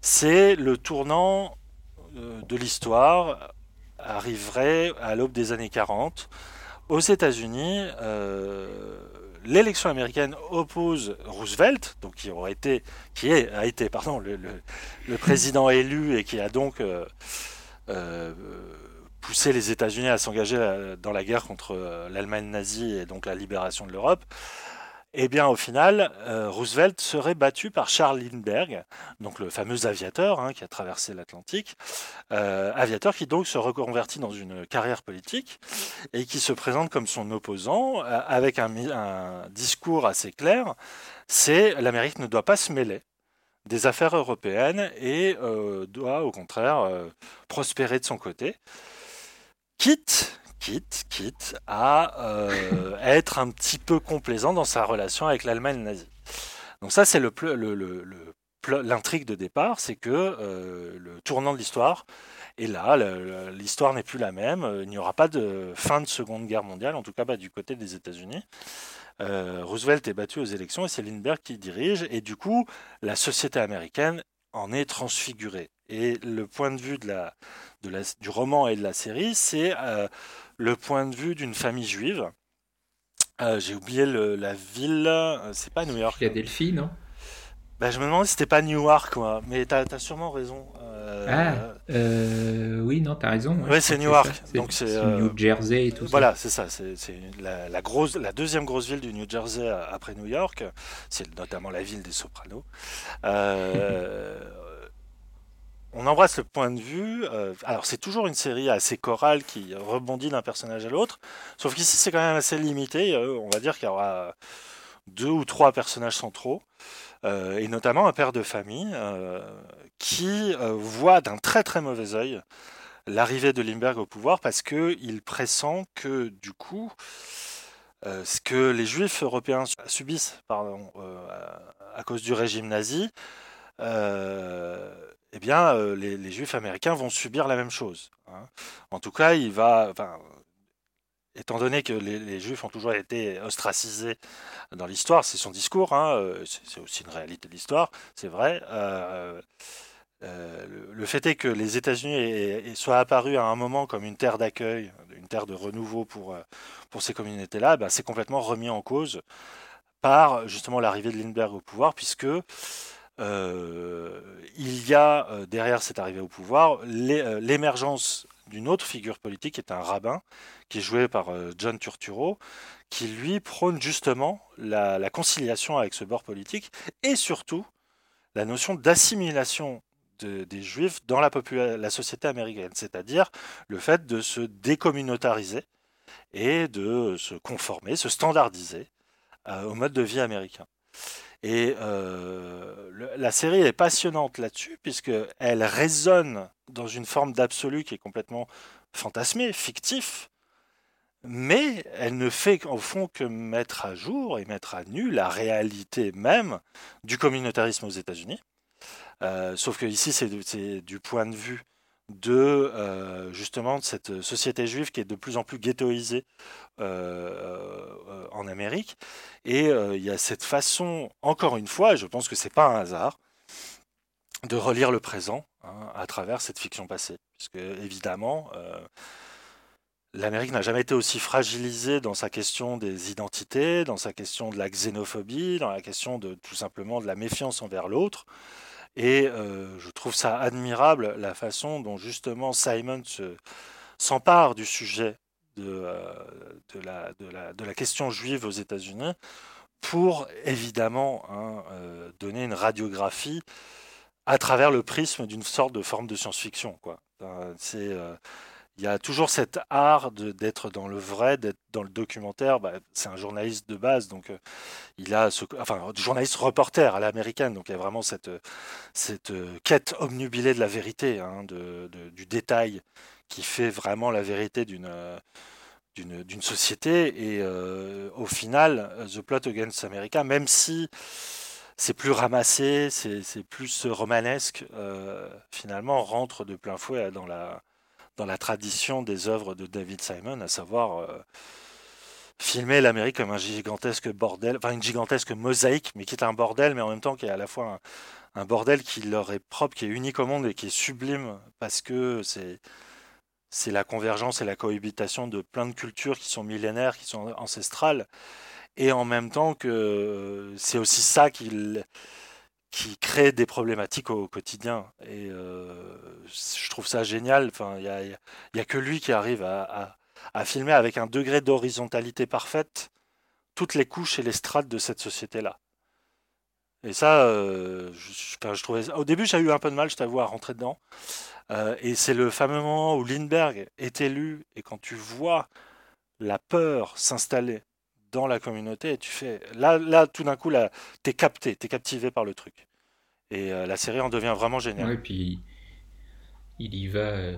C'est le tournant de l'histoire arriverait à l'aube des années 40. Aux États-Unis, l'élection américaine oppose Roosevelt, donc qui aurait été, qui est, a été, pardon, le, le président élu et qui a donc euh, pousser les États-Unis à s'engager euh, dans la guerre contre euh, l'Allemagne nazie et donc la libération de l'Europe, eh bien, au final, Roosevelt serait battu par Charles Lindbergh, donc le fameux aviateur hein, qui a traversé l'Atlantique, aviateur qui donc se reconvertit dans une carrière politique et qui se présente comme son opposant avec un, discours assez clair. C'est l'Amérique ne doit pas se mêler des affaires européennes et euh, doit au contraire euh, prospérer de son côté, quitte, quitte, quitte à euh, être un petit peu complaisant dans sa relation avec l'Allemagne nazie. Donc ça c'est le, l'intrigue de départ, c'est que le tournant de l'histoire est là, l'histoire n'est plus la même, il n'y aura pas de fin de Seconde Guerre mondiale, en tout cas du côté des États-Unis. Euh, Roosevelt est battu aux élections et c'est Lindbergh qui dirige. Et du coup, la société américaine en est transfigurée. Et le point de vue du roman et de la série, c'est euh, le point de vue d'une famille juive. Euh, j'ai oublié la ville, c'est pas New York. Philadelphie, non? Bah, je me demande si c'était pas Newark, moi. Mais t'as as sûrement raison. Euh, ah, euh, oui, non, t'as raison. Ouais, c'est Newark. Donc c'est New euh, Jersey et tout voilà, ça. Voilà, c'est ça. C'est la, grosse, la deuxième grosse ville du New Jersey après New York. C'est notamment la ville des Sopranos. on embrasse le point de vue. alors, c'est toujours une série assez chorale qui rebondit d'un personnage à l'autre. Sauf qu'ici, c'est quand même assez limité. on va dire qu'il y aura deux ou trois personnages centraux. Euh, et notamment un père de famille euh, qui euh, voit d'un très très mauvais œil l'arrivée de Limberg au pouvoir parce qu'il pressent que du coup, ce que les juifs européens subissent pardon, à cause du régime nazi, eh bien, les, juifs américains vont subir la même chose. Hein. En tout cas, il va, étant donné que les, Juifs ont toujours été ostracisés dans l'histoire, c'est son discours, hein, euh, c'est aussi une réalité de l'histoire, c'est vrai. Euh, euh, le, fait est que les États-Unis soient apparus à un moment comme une terre d'accueil, une terre de renouveau pour, pour ces communautés-là, ben, c'est complètement remis en cause par justement l'arrivée de Lindbergh au pouvoir, puisque il y a derrière cette arrivée au pouvoir l'émergence d'une autre figure politique, qui est un rabbin, qui est joué par euh, John Turturro, qui lui prône justement la, conciliation avec ce bord politique et surtout la notion d'assimilation des juifs dans la, société américaine, c'est-à-dire le fait de se décommunautariser et de se conformer, se standardiser euh, au mode de vie américain. Et euh, la série est passionnante là-dessus, puisqu'elle résonne dans une forme d'absolu qui est complètement fantasmé, fictif, mais elle ne fait au fond que mettre à jour et mettre à nu la réalité même du communautarisme aux États-Unis. Euh, sauf que ici, c'est du point de vue de euh, justement cette société juive qui est de plus en plus ghettoisée euh, euh, en Amérique. Et il y a cette façon, encore une fois, je pense que c'est pas un hasard, de relire le présent hein, à travers cette fiction passée. Puisque évidemment, l'Amérique n'a jamais été aussi fragilisée dans sa question des identités, dans sa question de la xénophobie, dans la question de tout simplement de la méfiance envers l'autre. Et euh, je trouve ça admirable la façon dont justement Simon s'empare du sujet de, euh, de, la, question juive aux États-Unis pour évidemment hein, euh, donner une radiographie à travers le prisme d'une sorte de forme de science-fiction. C'est il y a toujours cet art d'être dans le vrai, d'être dans le documentaire. Bah, c'est un journaliste de base, donc euh, il a enfin, journaliste reporter à l'américaine, donc il y a vraiment cette, cette euh, quête omnubilée de la vérité, hein, de, du détail, qui fait vraiment la vérité d'une euh, d'une société. Et au final, The Plot Against America, même si c'est plus ramassé, c'est plus romanesque, finalement, rentre de plein fouet dans la, dans la tradition des œuvres de David Simon, à savoir filmer l'Amérique comme un gigantesque bordel, enfin une gigantesque mosaïque, mais qui est un bordel, mais en même temps qui est à la fois un, bordel qui leur est propre, qui est unique au monde et qui est sublime parce que c'est c'est la convergence et la cohabitation de plein de cultures qui sont millénaires, qui sont ancestrales, et en même temps que c'est aussi ça qui, qui crée des problématiques au quotidien. Et euh, je trouve ça génial. Enfin, il n'y a, que lui qui arrive à filmer avec un degré d'horizontalité parfaite toutes les couches et les strates de cette société-là. Et ça, euh, je. Au début, j'ai eu un peu de mal, je t'avoue, à rentrer dedans. Euh, et c'est le fameux moment où Lindbergh est élu, et quand tu vois la peur s'installer dans la communauté, et tu fais. Là, là tout d'un coup, là, t'es capté, t'es captivé par le truc. Et euh, la série en devient vraiment géniale. et puis il y va.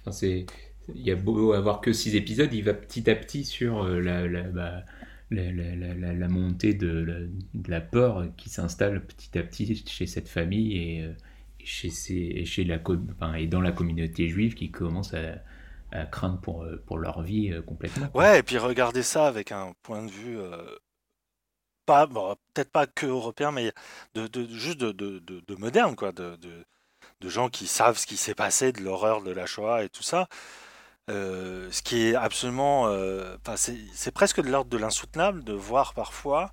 Enfin, c'est il y a beau avoir que six épisodes, il va petit à petit sur euh, bah, la, la, montée de, la, peur qui s'installe petit à petit chez cette famille et, euh, chez, et, chez la, et dans la communauté juive qui commence à, craindre pour, euh, pour leur vie complètement. Ouais, et puis regardez ça avec un point de vue. pas peut-être pas que européen mais de, de juste de, de, de, moderne quoi de, gens qui savent ce qui s'est passé de l'horreur de la Shoah et tout ça euh, ce qui est absolument, euh, c'est presque de l'ordre de l'insoutenable de voir parfois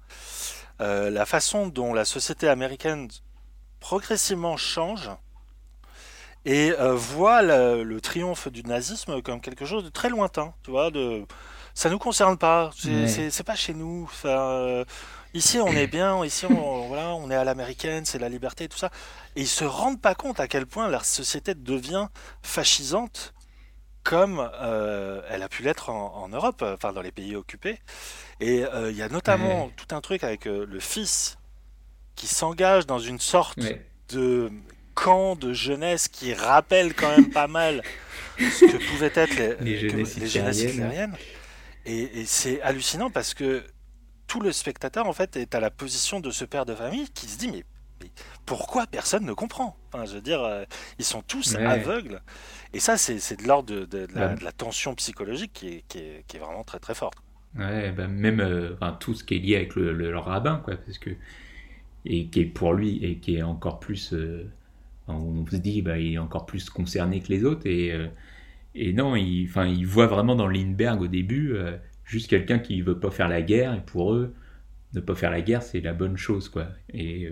euh, la façon dont la société américaine progressivement change et voit le, triomphe du nazisme comme quelque chose de très lointain, tu vois, de ça nous concerne pas, c'est pas chez nous. ici on est bien, ici on, voilà, on est à l'américaine, c'est la liberté tout ça. Et ils se rendent pas compte à quel point la société devient fascisante comme euh, elle a pu l'être en, Europe, enfin dans les pays occupés. Et euh, il y a notamment tout un truc avec euh, le fils qui s'engage dans une sorte de camp de jeunesse qui rappelle quand même pas mal ce que pouvaient être les, les jeunesses hitlériennes. Et, et c'est hallucinant parce que tout le spectateur en fait est à la position de ce père de famille qui se dit mais, pourquoi personne ne comprend? Enfin, Je veux dire, ils sont tous aveugles. Et ça, c'est de l'ordre de, la, tension psychologique qui est, qui, est, vraiment très très forte. Ouais, bah, même euh, tout ce qui est lié avec le, rabbin, quoi, parce que et qui est pour lui et qui est encore plus, euh, on se dit, bah, il est encore plus concerné que les autres et euh, et non, il, enfin, il voit vraiment dans Lindbergh au début juste quelqu'un qui veut pas faire la guerre et pour eux, ne pas faire la guerre, c'est la bonne chose, quoi. Et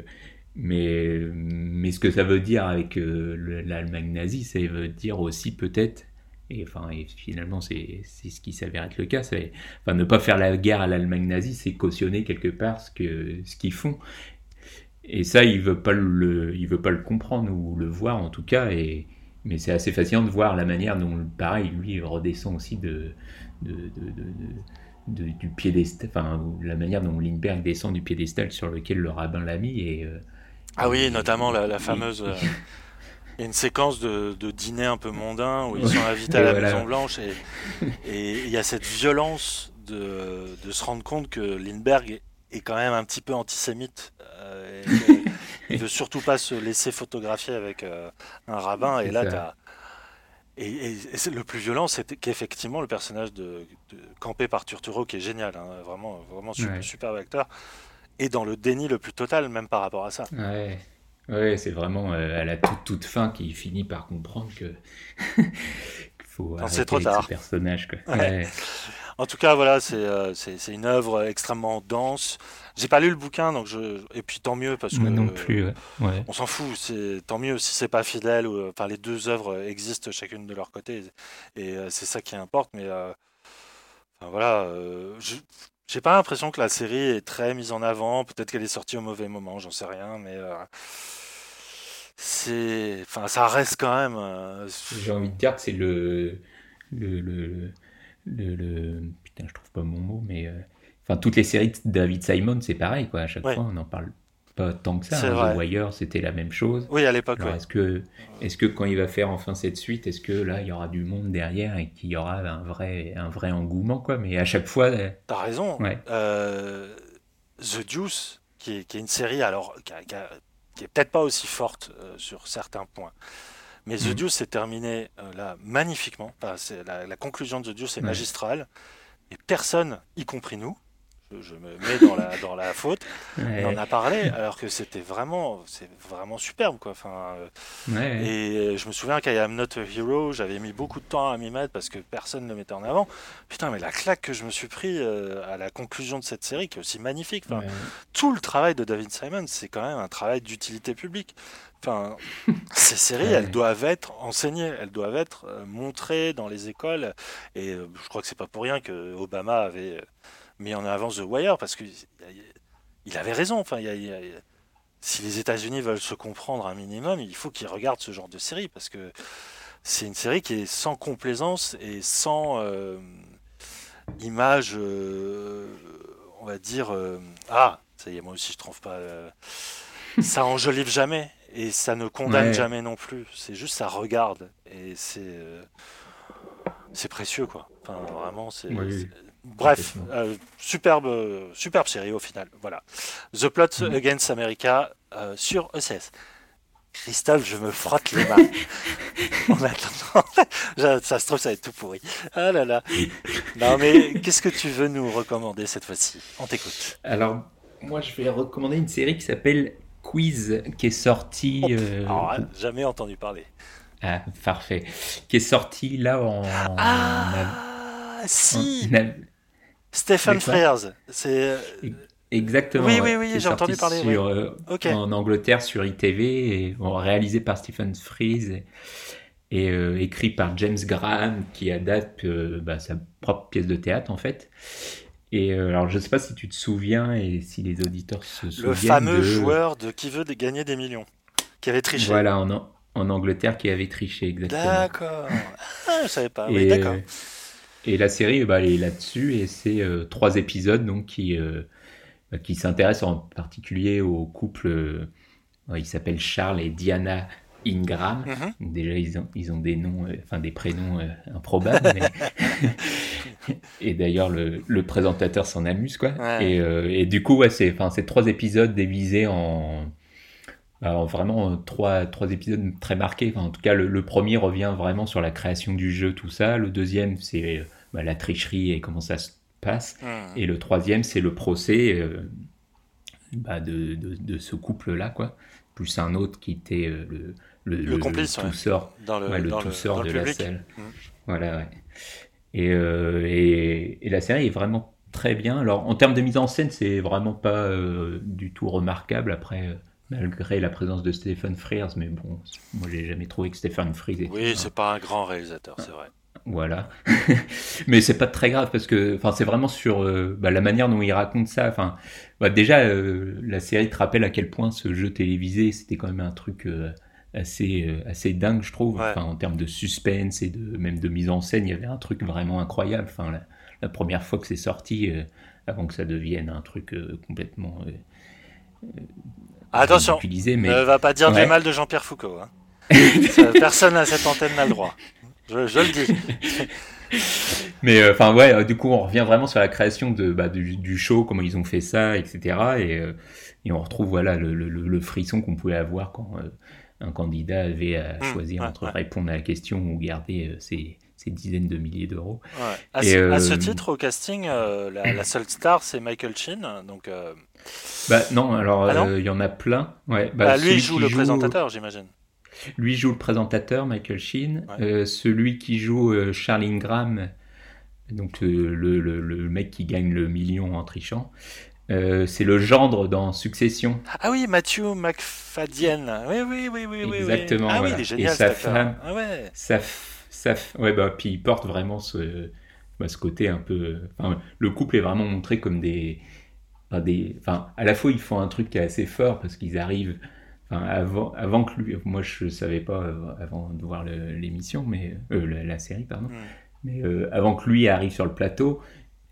mais, mais ce que ça veut dire avec euh, l'Allemagne nazie, ça veut dire aussi peut-être, et, enfin, et finalement c'est ce qui s'avère être le cas, enfin, ne pas faire la guerre à l'Allemagne nazie, c'est cautionner quelque part ce qu'ils ce qu'ils font. Et ça, il veut pas le, il veut pas le comprendre ou le voir en tout cas. Et, mais c'est assez fascinant de voir la manière dont, pareil, lui redescend aussi de, de, de, du piédestal, enfin la manière dont Lindbergh descend du piédestal sur lequel le rabbin l'a mis et euh, ah oui, notamment la, fameuse. Il y a une séquence de, dîner un peu mondain où ils sont invités à la Maison Blanche et, il y a cette violence de, se rendre compte que Lindbergh est quand même un petit peu antisémite. Euh, il veut surtout pas se laisser photographier avec euh, un rabbin. Et là, as... Et, le plus violent, c'est qu'effectivement, le personnage de, campé par Turturro, qui est génial, hein, vraiment, vraiment super, super acteur, et dans le déni le plus total, même par rapport à ça. Ouais, ouais c'est vraiment euh, à la toute, toute fin qu'il finit par comprendre que faut c'est trop tard. Ce personnage. Quoi. Ouais. En tout cas, voilà, c'est euh, c'est une œuvre extrêmement dense. J'ai pas lu le bouquin, donc je et puis tant mieux parce que non plus. Ouais. On s'en fout, c'est tant mieux si c'est pas fidèle. Ou, enfin, les deux œuvres existent chacune de leur côté et euh, c'est ça qui importe. Mais enfin, voilà, je, j'ai pas l'impression que la série est très mise en avant. Peut-être qu'elle est sortie au mauvais moment, j'en sais rien, mais euh, c'est, enfin, ça reste quand même. Euh, J'ai envie de dire que c'est le le, le le, putain, je trouve pas mon mot, mais euh, enfin toutes les séries de David Simon, c'est pareil quoi. À chaque fois, on en parle pas tant que ça. Hein. The Wire, c'était la même chose. Oui, à l'époque, ouais. est-ce que, est-ce que quand il va faire enfin cette suite, est-ce que là il y aura du monde derrière et qu'il y aura un vrai, un vrai engouement quoi? Mais à chaque fois, euh, T'as raison. Ouais. Euh, The Deuce, qui est, qui est une série, alors, qui, a- qui a- qui est peut-être pas aussi forte euh, sur certains points. Mais The. Deuce s'est terminé euh, là magnifiquement. Enfin, la, la conclusion de The Deuce est Ouais. magistrale. Et personne, y compris nous, je, me mets dans la, dans la faute, ouais, on en a parlé, alors que c'était vraiment, c'est vraiment superbe, quoi. Enfin, euh, ouais, et je me souviens qu'à I'm Not a Hero, j'avais mis beaucoup de temps à m'y mettre parce que personne ne mettait en avant. Putain, mais la claque que je me suis pris euh, à la conclusion de cette série, qui est aussi magnifique. Enfin, ouais. Tout le travail de David Simon, c'est quand même un travail d'utilité publique. Enfin, ces séries, Ouais. elles doivent être enseignées, elles doivent être euh, montrées dans les écoles. Et euh, je crois que c'est pas pour rien que Obama avait mis en avant The Wire parce qu'il il avait raison. Enfin, il y a- il y a- si les États-Unis veulent se comprendre un minimum, il faut qu'ils regardent ce genre de série parce que c'est une série qui est sans complaisance et sans euh, image, euh, on va dire. euh, ah, ça y est, moi aussi je trouve pas. euh, ça enjolive jamais et ça ne condamne Ouais. jamais non plus. C'est juste ça regarde et c'est c'est précieux quoi. Enfin vraiment c'est. Oui, oui. c'est- Bref, euh, superbe, euh, superbe série au final. Voilà. The Plot Mhm. Against America euh, sur ECS. Christophe, je me frotte les mains. en attendant, ça se trouve, ça va être tout pourri. Ah là là. Non, mais qu'est-ce que tu veux nous recommander cette fois-ci? On t'écoute. Alors, moi, je vais recommander une série qui s'appelle Quiz, qui est sortie. euh, Alors, hein, jamais entendu parler. Ah, parfait. Qui est sortie là en. Ah, en- si en Stephen Frears. C'est. Exactement. Oui, oui, oui, j'ai entendu parler, Sur, euh. En Angleterre sur ITV, et, bon, réalisé par Stephen Frears et, et, euh, écrit par James Graham, qui adapte euh, bah, sa propre pièce de théâtre en fait. Et alors, je sais pas si tu te souviens et si les auditeurs se souviennent. Le fameux de- joueur de qui veut gagner des millions. Qui avait triché. Voilà, en, An- en Angleterre qui avait triché, exactement. D'accord. Ah, je savais pas. Oui, d'accord. Et la série, bah, elle est là-dessus et c'est euh, trois épisodes donc qui euh, bah, qui s'intéressent en particulier au couple. euh, ils s'appellent Charles et Diana Ingram. Mhm. Donc déjà, ils ont, ils ont des noms, enfin des prénoms improbables. mais- et d'ailleurs, le, le présentateur s'en amuse, quoi. Ouais. Et, et du coup, ouais, c'est, enfin, c'est trois épisodes divisés en, alors vraiment trois, trois épisodes très marqués. Enfin, en tout cas, le, le premier revient vraiment sur la création du jeu, tout ça. Le deuxième, c'est euh, bah, la tricherie et comment ça se passe. Hmm. Et le troisième, c'est le procès euh, bah, de, de, de ce couple-là, quoi. Plus un autre qui était euh, le, le, Le complice, ouais. tousseur, Dans le, ouais, le dans le, tousseur dans le de la public. salle. Mm. Voilà, ouais. Et, euh, et, et la série est vraiment très bien. Alors, en termes de mise en scène, c'est vraiment pas euh, du tout remarquable. Après, malgré la présence de Stephen Frears, mais bon, moi, j'ai jamais trouvé que Stephen Frears était Oui, c'est pas un grand réalisateur, c'est vrai. voilà. Mais c'est pas très grave parce que enfin c'est vraiment sur euh, bah, la manière dont il raconte ça. Enfin, bah, déjà euh, la série te rappelle à quel point ce jeu télévisé c'était quand même un truc euh, assez euh, assez dingue je trouve. Ouais. Enfin en termes de suspense et de même de mise en scène, il y avait un truc vraiment incroyable. Enfin la, la première fois que c'est sorti, euh, avant que ça devienne un truc euh, complètement euh, Attention, ridiculisé, mais ne va pas dire Ouais. du mal de Jean-Pierre Foucault. hein. Personne à cette antenne n'a le droit. Je, je le dis. Mais euh, enfin ouais, euh, du coup on revient vraiment sur la création de, bah, du, du show, comment ils ont fait ça, etc. Et, euh, et on retrouve voilà le, le- le frisson qu'on pouvait avoir quand un candidat avait à Mmh, choisir ouais, entre ouais. répondre à la question ou garder ses, ses dizaines de milliers d'euros. Ouais. À, ce, à ce titre, au casting, la, la seule star, c'est Michael Sheen. Donc, Bah non, alors Ah euh, il y en a plein. Ouais, bah, bah, lui, il joue le présentateur, j'imagine. Lui joue le présentateur, Michael Sheen. Ouais. Euh, celui qui joue euh, Charlie Ingram, donc le, le- le mec qui gagne le million en trichant, euh, c'est le gendre dans Succession. Ah oui, Matthew McFadden. Oui, oui, oui, oui. Exactement, Oui. Ah voilà. oui, il est Et génial, sa cet acteur. femme. Ah ouais. Ça, f- ouais, bah, puis il porte vraiment ce, bah, ce côté un peu. Enfin, le couple est vraiment montré comme des, des. Enfin, à la fois, ils font un truc qui est assez fort parce qu'ils arrivent. Enfin, avant, avant que lui. Moi, je savais pas euh, avant de voir l'émission, mais. euh, la, la série, pardon. Mm. Mais euh, avant que lui arrive sur le plateau,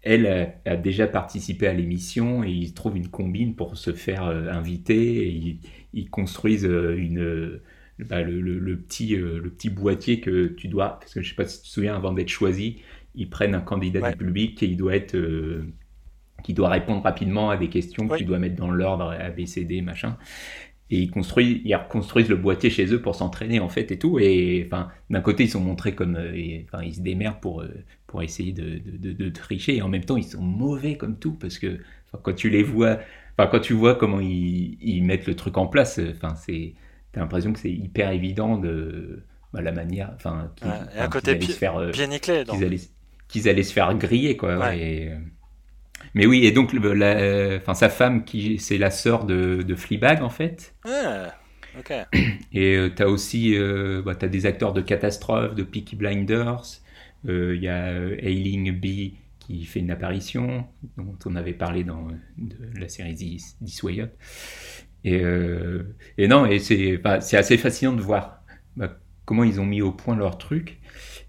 elle a, déjà participé à l'émission et ils trouvent une combine pour se faire inviter et ils, construisent une, bah, le, petit, le petit boîtier que tu dois, parce que je sais pas si tu te souviens, avant d'être choisi, ils prennent un candidat du public et il doit être qui doit répondre rapidement à des questions que tu dois mettre dans l'ordre A, B, C, D, machin et ils construisent, ils reconstruisent le boîtier chez eux pour s'entraîner en fait et tout. Et enfin, d'un côté ils sont montrés comme, euh, enfin, ils se démerdent pour euh, pour essayer de, de, de, tricher et en même temps ils sont mauvais comme tout parce que quand tu les vois, enfin quand tu vois comment ils, ils mettent le truc en place, enfin c'est, t'as l'impression que c'est hyper évident de bah, la manière, enfin, qu'ils, un côté bien, faire, euh, bien qu'ils allaient, qu'ils allaient se faire griller quoi. Et, mais oui, et donc la, enfin, sa femme, qui c'est la sœur de, de Fleabag en fait. Ah, ok. Et euh, tu as aussi euh, bah, as des acteurs de catastrophe, de Peaky Blinders. Euh, il y a Ailing B qui fait une apparition, dont on avait parlé dans la série This, Way Up. Et, et non, et c'est assez fascinant de voir bah, comment ils ont mis au point leur truc.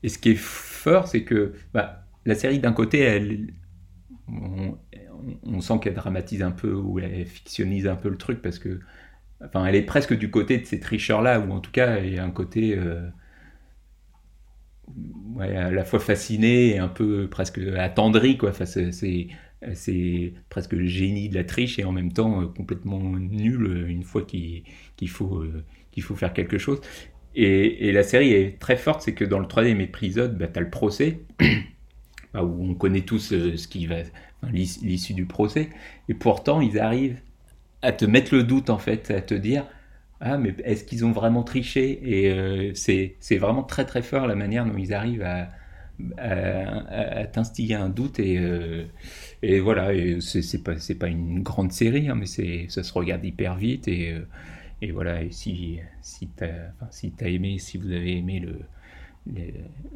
Et ce qui est fort, c'est que bah, la série, d'un côté, elle, on, sent qu'elle dramatise un peu ou elle fictionnise un peu le truc parce que, enfin, elle est presque du côté de ces tricheurs-là, ou en tout cas, il y a un côté euh, à la fois fasciné et un peu presque attendri, quoi. C'est, presque le génie de la triche et en même temps euh, complètement nul une fois qu'il, faut, euh, qu'il faut faire quelque chose. Et, la série est très forte, c'est que dans le troisième épisode, bah, tu as le procès. Où on connaît tous euh, ce qui va, l'issue du procès, et pourtant ils arrivent à te mettre le doute en fait, à te dire ah mais est-ce qu'ils ont vraiment triché? Et euh, c'est vraiment très très fort la manière dont ils arrivent à, à, t'instiller un doute. Et, euh, et voilà, c'est pas, pas une grande série, hein, mais ça se regarde hyper vite. Et, et voilà, et si, si tu as, si as aimé, si vous avez aimé le,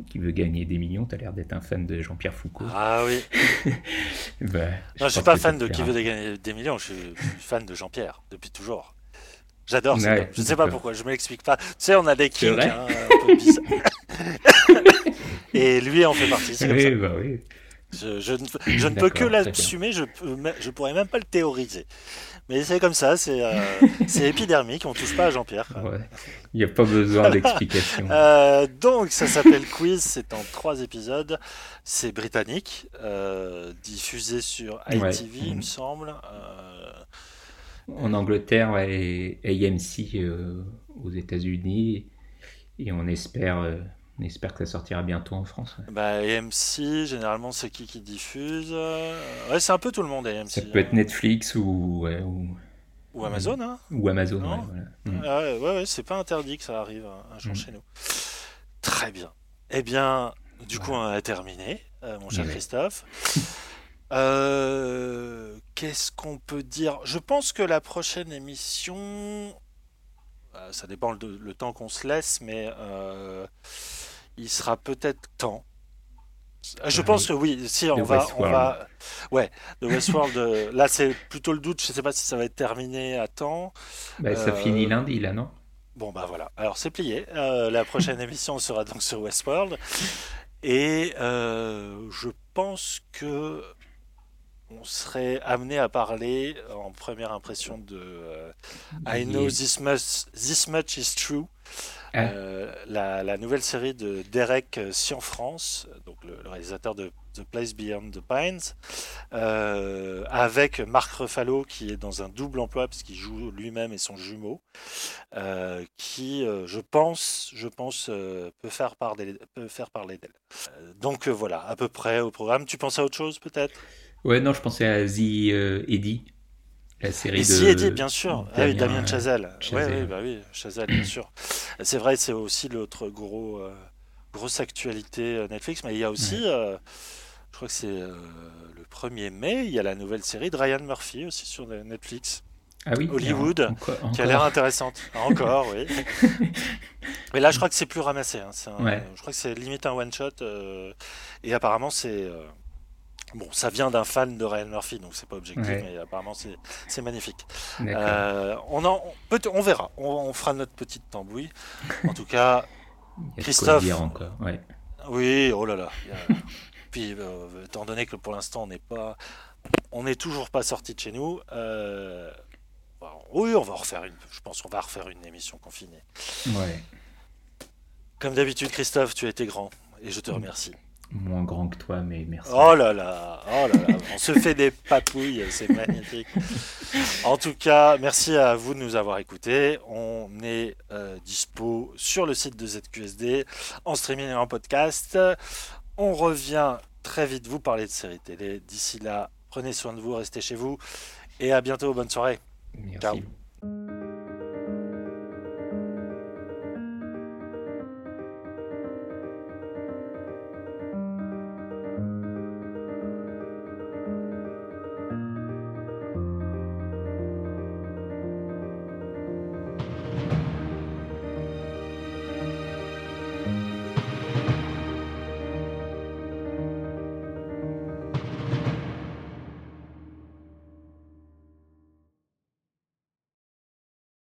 qui veut gagner des millions, tu as l'air d'être un fan de Jean-Pierre Foucault. Ah oui. bah, je ne suis pas fan de qui veut gagner des millions, je suis, fan de Jean-Pierre depuis toujours. J'adore ça. je ne sais pas pourquoi, je ne m'explique pas. Tu sais, on a des kings hein, un peu Et lui en fait partie. Oui, bah oui. Je, je, ne, je ne peux que l'assumer, je ne pourrais même pas le théoriser. Mais c'est comme ça, c'est euh, épidermique, on touche pas à Jean-Pierre. Il n'y a pas besoin d'explication. Euh, donc, ça s'appelle Quiz, c'est en trois épisodes. C'est britannique, euh, diffusé sur ITV, il me semble. En Angleterre et AMC aux États-Unis. Et on espère on espère que ça sortira bientôt en France. Bah, AMC, généralement, c'est qui qui diffuse Ouais, c'est un peu tout le monde, AMC. Ça peut être hein. Netflix ou. ou... Amazon, hein Ou Amazon, ouais, mm. ah ouais, ouais, c'est pas interdit que ça arrive un jour mm. chez nous. Très bien. Eh bien, du coup, on a terminé, euh, mon cher Christophe. Euh, qu'est-ce qu'on peut dire? Je pense que la prochaine émission, euh, ça dépend le, temps qu'on se laisse, mais il sera peut-être temps. Je ah pense que oui, si on va, on va, ouais, The Westworld. Euh, là, c'est plutôt le doute. Je ne sais pas si ça va être terminé à temps. Bah, ça finit euh, lundi, là, non? Bon, bah voilà. Alors, c'est plié. Euh, la prochaine émission sera donc sur Westworld. Et je pense que on serait amené à parler en première impression de I know this much, this much is true. Ah. Euh, la, nouvelle série de Derek France, donc le, réalisateur de The Place Beyond the Pines, euh, avec Marc Ruffalo qui est dans un double emploi puisqu'il joue lui-même et son jumeau, euh, qui, je pense, je pense peut, faire parler, peut faire parler d'elle. donc voilà, à peu près au programme. Tu penses à autre chose peut-être? Ouais, non, je pensais à The Eddie la série et de... bien sûr. Damien, ah oui, Damien Chazelle. Oui, bah oui, Chazelle, bien sûr. C'est vrai, c'est aussi l'autre gros, euh, grosse actualité euh, Netflix, mais il y a aussi, euh, je crois que c'est le 1er mai, il y a la nouvelle série de Ryan Murphy aussi sur Netflix. Ah oui, Hollywood, qui a l'air intéressante. Encore, oui. mais là, je crois que c'est plus ramassé. Hein. Je crois que c'est limite un one shot. et apparemment, c'est Bon, ça vient d'un fan de Ryan Murphy, donc c'est pas objectif, mais apparemment c'est magnifique. Euh, on, en, peut, on verra, on, fera notre petite tambouille. En tout cas, Christophe. Dire encore. Ouais. Oui, oh là là. puis, euh, étant donné que pour l'instant, on n'est pas, on n'est toujours pas sorti de chez nous. euh, bon, oui, on va refaire une. Je pense qu'on va refaire une émission confinée. Ouais. Comme d'habitude, Christophe, tu as été grand et je te remercie. Moins grand que toi, mais merci. Oh là là, oh là là, on se fait des papouilles, c'est magnifique. En tout cas, merci à vous de nous avoir écoutés. On est euh, dispo sur le site de ZQSD, en streaming et en podcast. On revient très vite vous parler de séries télé. D'ici là, prenez soin de vous, restez chez vous et à bientôt. Bonne soirée. Merci. Ciao.